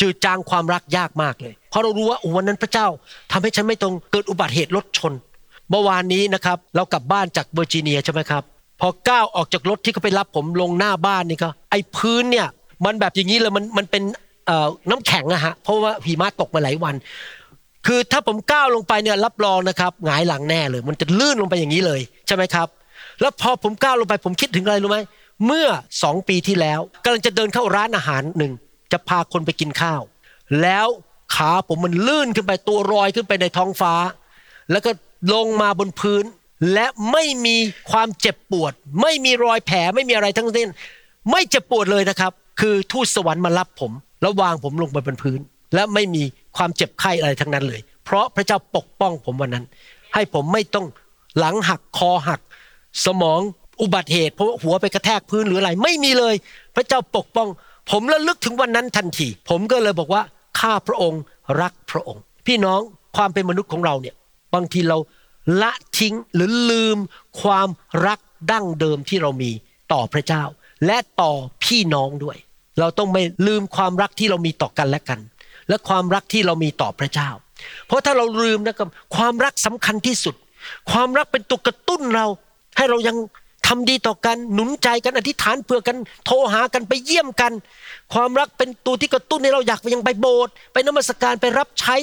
จืดจางความรักยากมากเลย เพราะเรารู้ว่าวันนั้นพระเจ้าทำให้ฉันไม่ต้องเกิดอุบัติเหตุรถชน เมื่อวานนี้นะครับ เรากลับบ้านจากเวอร์จิเนียใช่ไหมครับ พอก้าวออกจากรถที่เขาไปรับผมลงหน้าบ้านนี่ก็ไอ้พื้นเนี่ยมันแบบอย่างนี้เลยมันมันเป็นน้ำแข็งอะฮะเพราะว่าหิมะตกมาหลายวัน คือถ้าผมก้าวลงไปเนี่ยรับรองนะครับหงายหลังแน่เลย มันจะลื่นลงไปอย่างนี้เลยใช่ไหมครับ แล้วพอผมก้าวลงไปผมคิดถึงอะไรรู้ไหมเมื่อสองปีที่แล้วกำลังจะเดินเข้าร้านอาหารหนึ่งจะพาคนไปกินข้าว แล้วขาผมมันลื่นขึ้นไปตัวรอยขึ้นไปในท้องฟ้า แล้วก็ ลงมาบนพื้น และไม่มีความเจ็บปวด ไม่มีรอยแผลไม่มีอะไรทั้งสิ้น ไม่เจ็บปวดเลยนะครับ คือทูตสวรรค์มารับผมแล้ววางผมลงไปบนพื้น และไม่มีความเจ็บไข้อะไรทั้งนั้นเลย เพราะพระเจ้าปกป้องผมวันนั้น ให้ผมไม่ต้องหลังหักคอหัก สมองอุบัติเหตุเพราะว่าหัวไปกระแทกพื้นหรืออะไร ไม่มีเลย พระเจ้าปกป้อง ผมระลึกถึงวันนั้นทันที ผมก็เลยบอกว่าข้าพระองค์รักพระองค์ พี่น้องความเป็นมนุษย์ของเราเนี่ย บางทีเราละทิ้งหรือลืมความรักดั้งเดิมที่เรามีต่อพระเจ้า และต่อพี่น้องด้วย เราต้องไม่ลืมความรักที่เรามีต่อกันและกัน และความรักที่เรามีต่อพระเจ้า เพราะถ้าเราลืมนะครับความรักสำคัญที่สุด ความรักเป็นตัวกระตุ้นเรา ให้เรายังทำดีต่อกันหนุนใจกันอธิษฐานเพื่อกันโทรหากันไปเยี่ยมกัน ความรักเป็นตัวที่กระตุ้นให้เราอยากไปยังไปโบสถ์ไปนมัสการไปรับใช้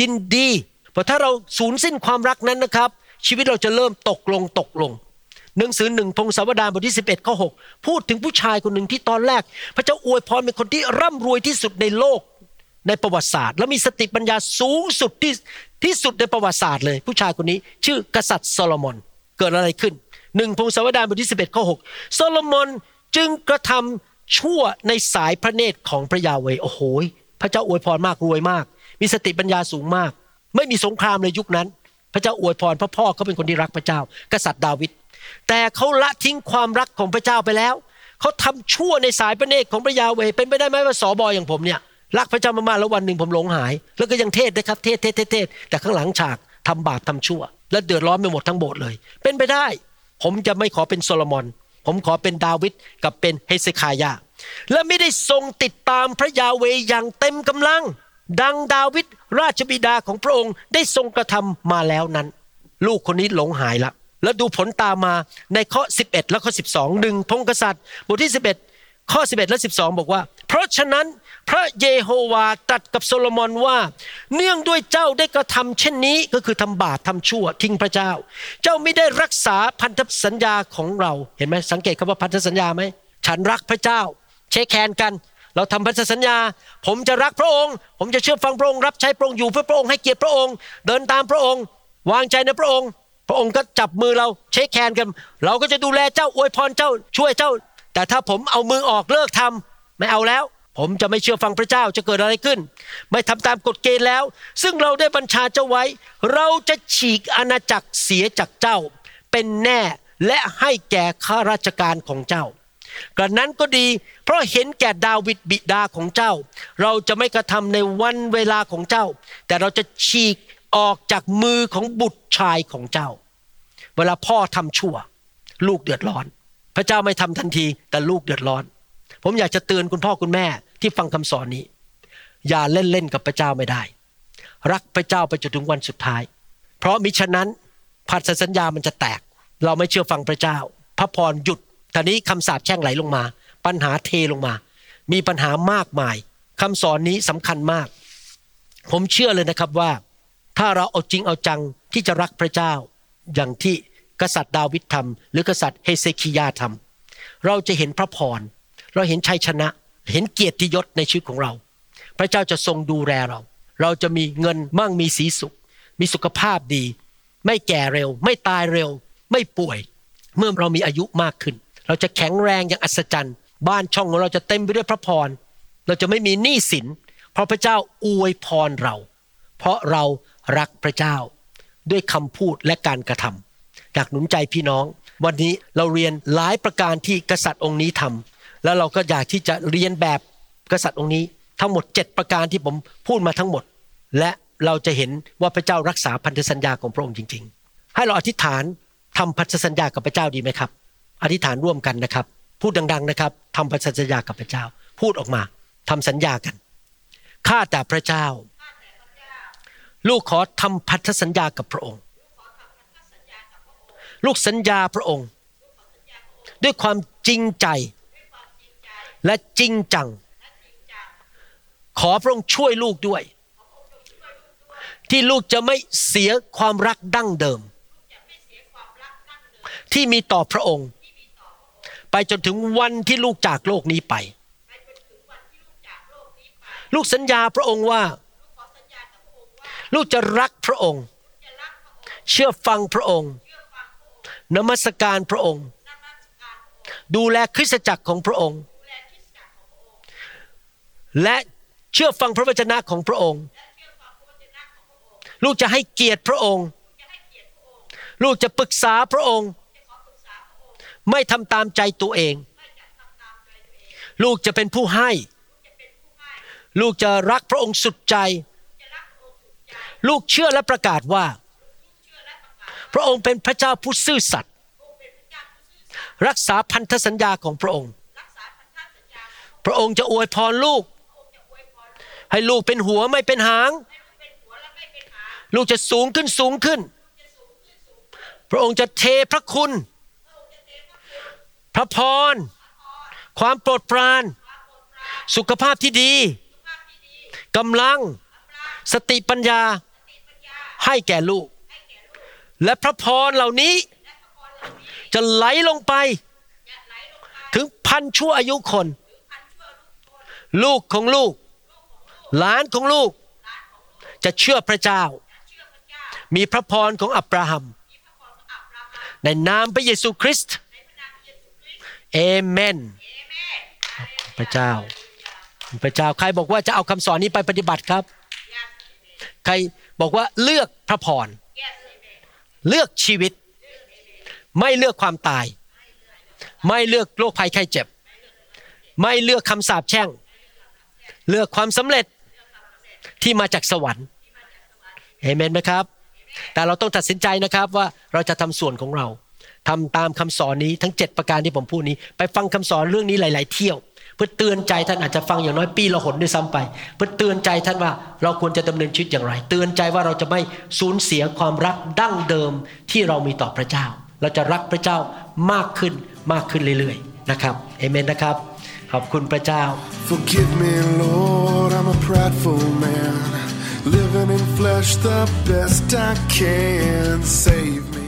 ยินดี เพราะถ้าเราสูญสิ้นความรักนั้นนะครับ ชีวิตเราจะเริ่มตกลงตกลง หนังสือหนึ่งพงศาวดารบทที่ 11ข้อ6พูดถึงผู้ชายคนหนึ่งที่ตอนแรก พระเจ้าอวยพรเป็นคนที่ร่ำรวยที่สุดในโลกในประวัติศาสตร์ และมีสติปัญญาสูงสุดที่ที่สุดในประวัติศาสตร์เลย ผู้ชายคนนี้ชื่อกษัตริย์โซโลมอนเกิดอะไรขึ้นหนึ่งพงศาวดารบทที่11ข้อ6โซโลมอนจึงกระทำชั่วในสายพระเนตรของพระยาเวโอ้โหพระเจ้าอวยพรมากรวยมาก มีสติปัญญาสูงมาก ไม่มีสงครามในยุคนั้น พระเจ้าอวยพรพระพ่อเขาเป็นคนที่รักพระเจ้า กษัตริย์ดาวิดแต่เขาละทิ้งความรักของพระเจ้าไปแล้วเขาทำชั่วในสายพระเนตรของพระยาเวห์เป็นไปได้ไหมว่าสอบออย่างผมเนี่ยรักพระเจ้ามากๆแล้ววันหนึ่งผมหลงหาย แล้วก็ยังเทศน์นะครับเทศน์เทศน์เทศน์เทศน์แต่ข้างหลังฉากทำบาปทำชั่ว และเดือดร้อนไปหมดทั้งโบสถ์เลย เป็นไปได้ ผมจะไม่ขอเป็นโซโลมอน ผมขอเป็นดาวิดกับเป็นเฮเซคียาห์และไม่ได้ทรงติดตามพระยาเวห์อย่างเต็มกำลัง ดังดาวิดราชบิดาของพระองค์ได้ทรงกระทำมาแล้วนั้น ลูกคนนี้หลงหายละ แล้วดูผลตามมาในข้อ 11 และข้อ 12หนึ่งพงกษัตริย์บทที่ 11 ข้อ 11 และ 12 บอกว่า เพราะฉะนั้นพระเยโฮวาตรัสกับโซโลมอนว่า เนื่องด้วยเจ้าได้กระทำเช่นนี้ก็คือทำบาปทำชั่วทิ้งพระเจ้า เจ้าไม่ได้รักษาพันธสัญญาของเราเห็นไหมสังเกตคำว่าพันธสัญญาไหมฉันรักพระเจ้าเช็คแคนกัน เราทำพันธสัญญา ผมจะรักพระองค์ ผมจะเชื่อฟังพระองค์รับใช้พระองค์อยู่เพื่อพระองค์ให้เกียรติพระองค์ เดินตามพระองค์ วางใจในพระองค์ พระองค์ก็จับมือเราเช็คแคนกัน เราก็จะดูแลเจ้าอวยพรเจ้าช่วยเจ้า แต่ถ้าผมเอามือออกเลิกทำไม่เอาแล้ว ผมจะไม่เชื่อฟังพระเจ้าจะเกิดอะไรขึ้น ไม่ทำตามกฎเกณฑ์แล้ว ซึ่งเราได้บัญชาเจ้าไว้ เราจะฉีกอาณาจักรเสียจากเจ้า เป็นแน่และให้แก่ข้าราชการของเจ้า กระนั้นก็ดี เพราะเห็นแก่ดาวิดบิดาของเจ้า เราจะไม่กระทำในวันเวลาของเจ้า แต่เราจะฉีกออกจากมือของบุตรชายของเจ้า เวลาพ่อทำชั่ว ลูกเดือดร้อน พระเจ้าไม่ทำทันทีแต่ลูกเดือดร้อน ผมอยากจะเตือนคุณพ่อคุณแม่ที่ฟังคำสอนนี้ อย่าเล่นเล่นกับพระเจ้าไม่ได้ รักพระเจ้าไปจนถึงวันสุดท้าย เพราะมิฉะนั้นพันธสัญญามันจะแตก เราไม่เชื่อฟังพระเจ้า พระพรหยุดตอนนี้คำสาปแช่งไหลลงมา ปัญหาเทลงมา มีปัญหามากมายคำสอนนี้สำคัญมาก ผมเชื่อเลยนะครับว่า ถ้าเราเอาจริงเอาจังที่จะรักพระเจ้า อย่างที่กษัตริย์ดาวิดทำหรือกษัตริย์เฮเซคิยาทำเราจะเห็นพระพรเราเห็นชัยชนะ เห็นเกียรติยศในชีวิตของเรา พระเจ้าจะทรงดูแลเรา เราจะมีเงินมั่งมีสีสุข มีสุขภาพดี ไม่แก่เร็ว ไม่ตายเร็ว ไม่ป่วย เมื่อเรามีอายุมากขึ้น เราจะแข็งแรงอย่างอัศจรรย์ บ้านช่องของเราจะเต็มไปด้วยพระพร เราจะไม่มีหนี้สิน เพราะพระเจ้าอวยพรเรา เพราะเรารักพระเจ้า ด้วยคำพูดและการกระทำอยากหนุนใจพี่น้อง วันนี้เราเรียนหลายประการที่กษัตริย์องค์นี้ทำแล้วเราก็อยากที่จะเรียนแบบกษัตริย์องค์นี้ ทั้งหมด 7 ประการที่ผมพูดมาทั้งหมด และเราจะเห็นว่าพระเจ้ารักษาพันธสัญญาของพระองค์จริง ๆ ให้เราอธิษฐานทำพันธสัญญากับพระเจ้าดีไหมครับ อธิษฐานร่วมกันนะครับ พูดดัง ๆนะครับทำพันธสัญญากับพระเจ้า พูดออกมาทำสัญญากันข้าแต่พระเจ้า ลูกขอทำพันธสัญญากับพระองค์ ลูกสัญญาพระองค์ ด้วยความจริงใจ และจริงจัง ขอพระองค์ช่วยลูกด้วย ที่ลูกจะไม่เสียความรักดั้งเดิม ที่มีต่อพระองค์ ไปจนถึงวันที่ลูกจากโลกนี้ไป ลูกสัญญาพระองค์ว่า ลูกจะรักพระองค์ เชื่อฟังพระองค์ นมัสการพระองค์ ดูแลคริสตจักรของพระองค์ และเชื่อฟังพระวจนะของพระองค์ ลูกจะให้เกียรติพระองค์ ลูกจะปรึกษาพระองค์ ไม่ทำตามใจตัวเอง ลูกจะเป็นผู้ให้ ลูกจะรักพระองค์สุดใจ ลูกเชื่อและประกาศว่า พระองค์เป็นพระเจ้าผู้ซื่อสัตย์รักษาพันธสัญญาของพระองค์ พระองค์จะอวยพรลูก ให้ลูกเป็นหัวไม่เป็นหาง ลูกจะสูงขึ้นสูงขึ้น พระองค์จะเทพระคุณ พระพร ความโปรดปราน สุขภาพที่ดีกำลัง สติปัญญา ให้แก่ลูก และพระพรเหล่านี้ จะไหลลงไป ถึงพันชั่วอายุคน ลูกของลูก หลานของลูก จะเชื่อพระเจ้า มีพระพรของอับราฮัม ในนามพระเยซูคริสต์ เอเมนพระเจ้า พระเจ้าใครบอกว่าจะเอาคำสอนนี้ไปปฏิบัติครับ ใครบอกว่าเลือกพระพรเลือกชีวิต ไม่เลือกความตาย ไม่เลือกโรคภัยไข้เจ็บ ไม่เลือกคำสาปแช่ง เลือกความสำเร็จที่มาจากสวรรค์เอเมนไหมครับ แต่เราต้องตัดสินใจนะครับว่าเราจะทำส่วนของเรา ทำตามคำสอนนี้ทั้ง 7 ประการที่ผมพูดนี้ ไปฟังคำสอนเรื่องนี้หลาย ๆ เที่ยว เพื่อเตือนใจท่านอาจจะฟังอย่างน้อยปีละหนด้วยซ้ำไป เพื่อเตือนใจท่านว่าเราควรจะดำเนินชีวิตอย่างไร เตือนใจว่าเราจะไม่สูญเสียความรักดั้งเดิมที่เรามีต่อพระเจ้า เราจะรักพระเจ้ามากขึ้นมากขึ้นเรื่อยๆนะครับเอเมนนะครับขอบคุณพระเจ้า Forgive me, Lord, I'm a prideful man. Living in flesh the best I can. Save me.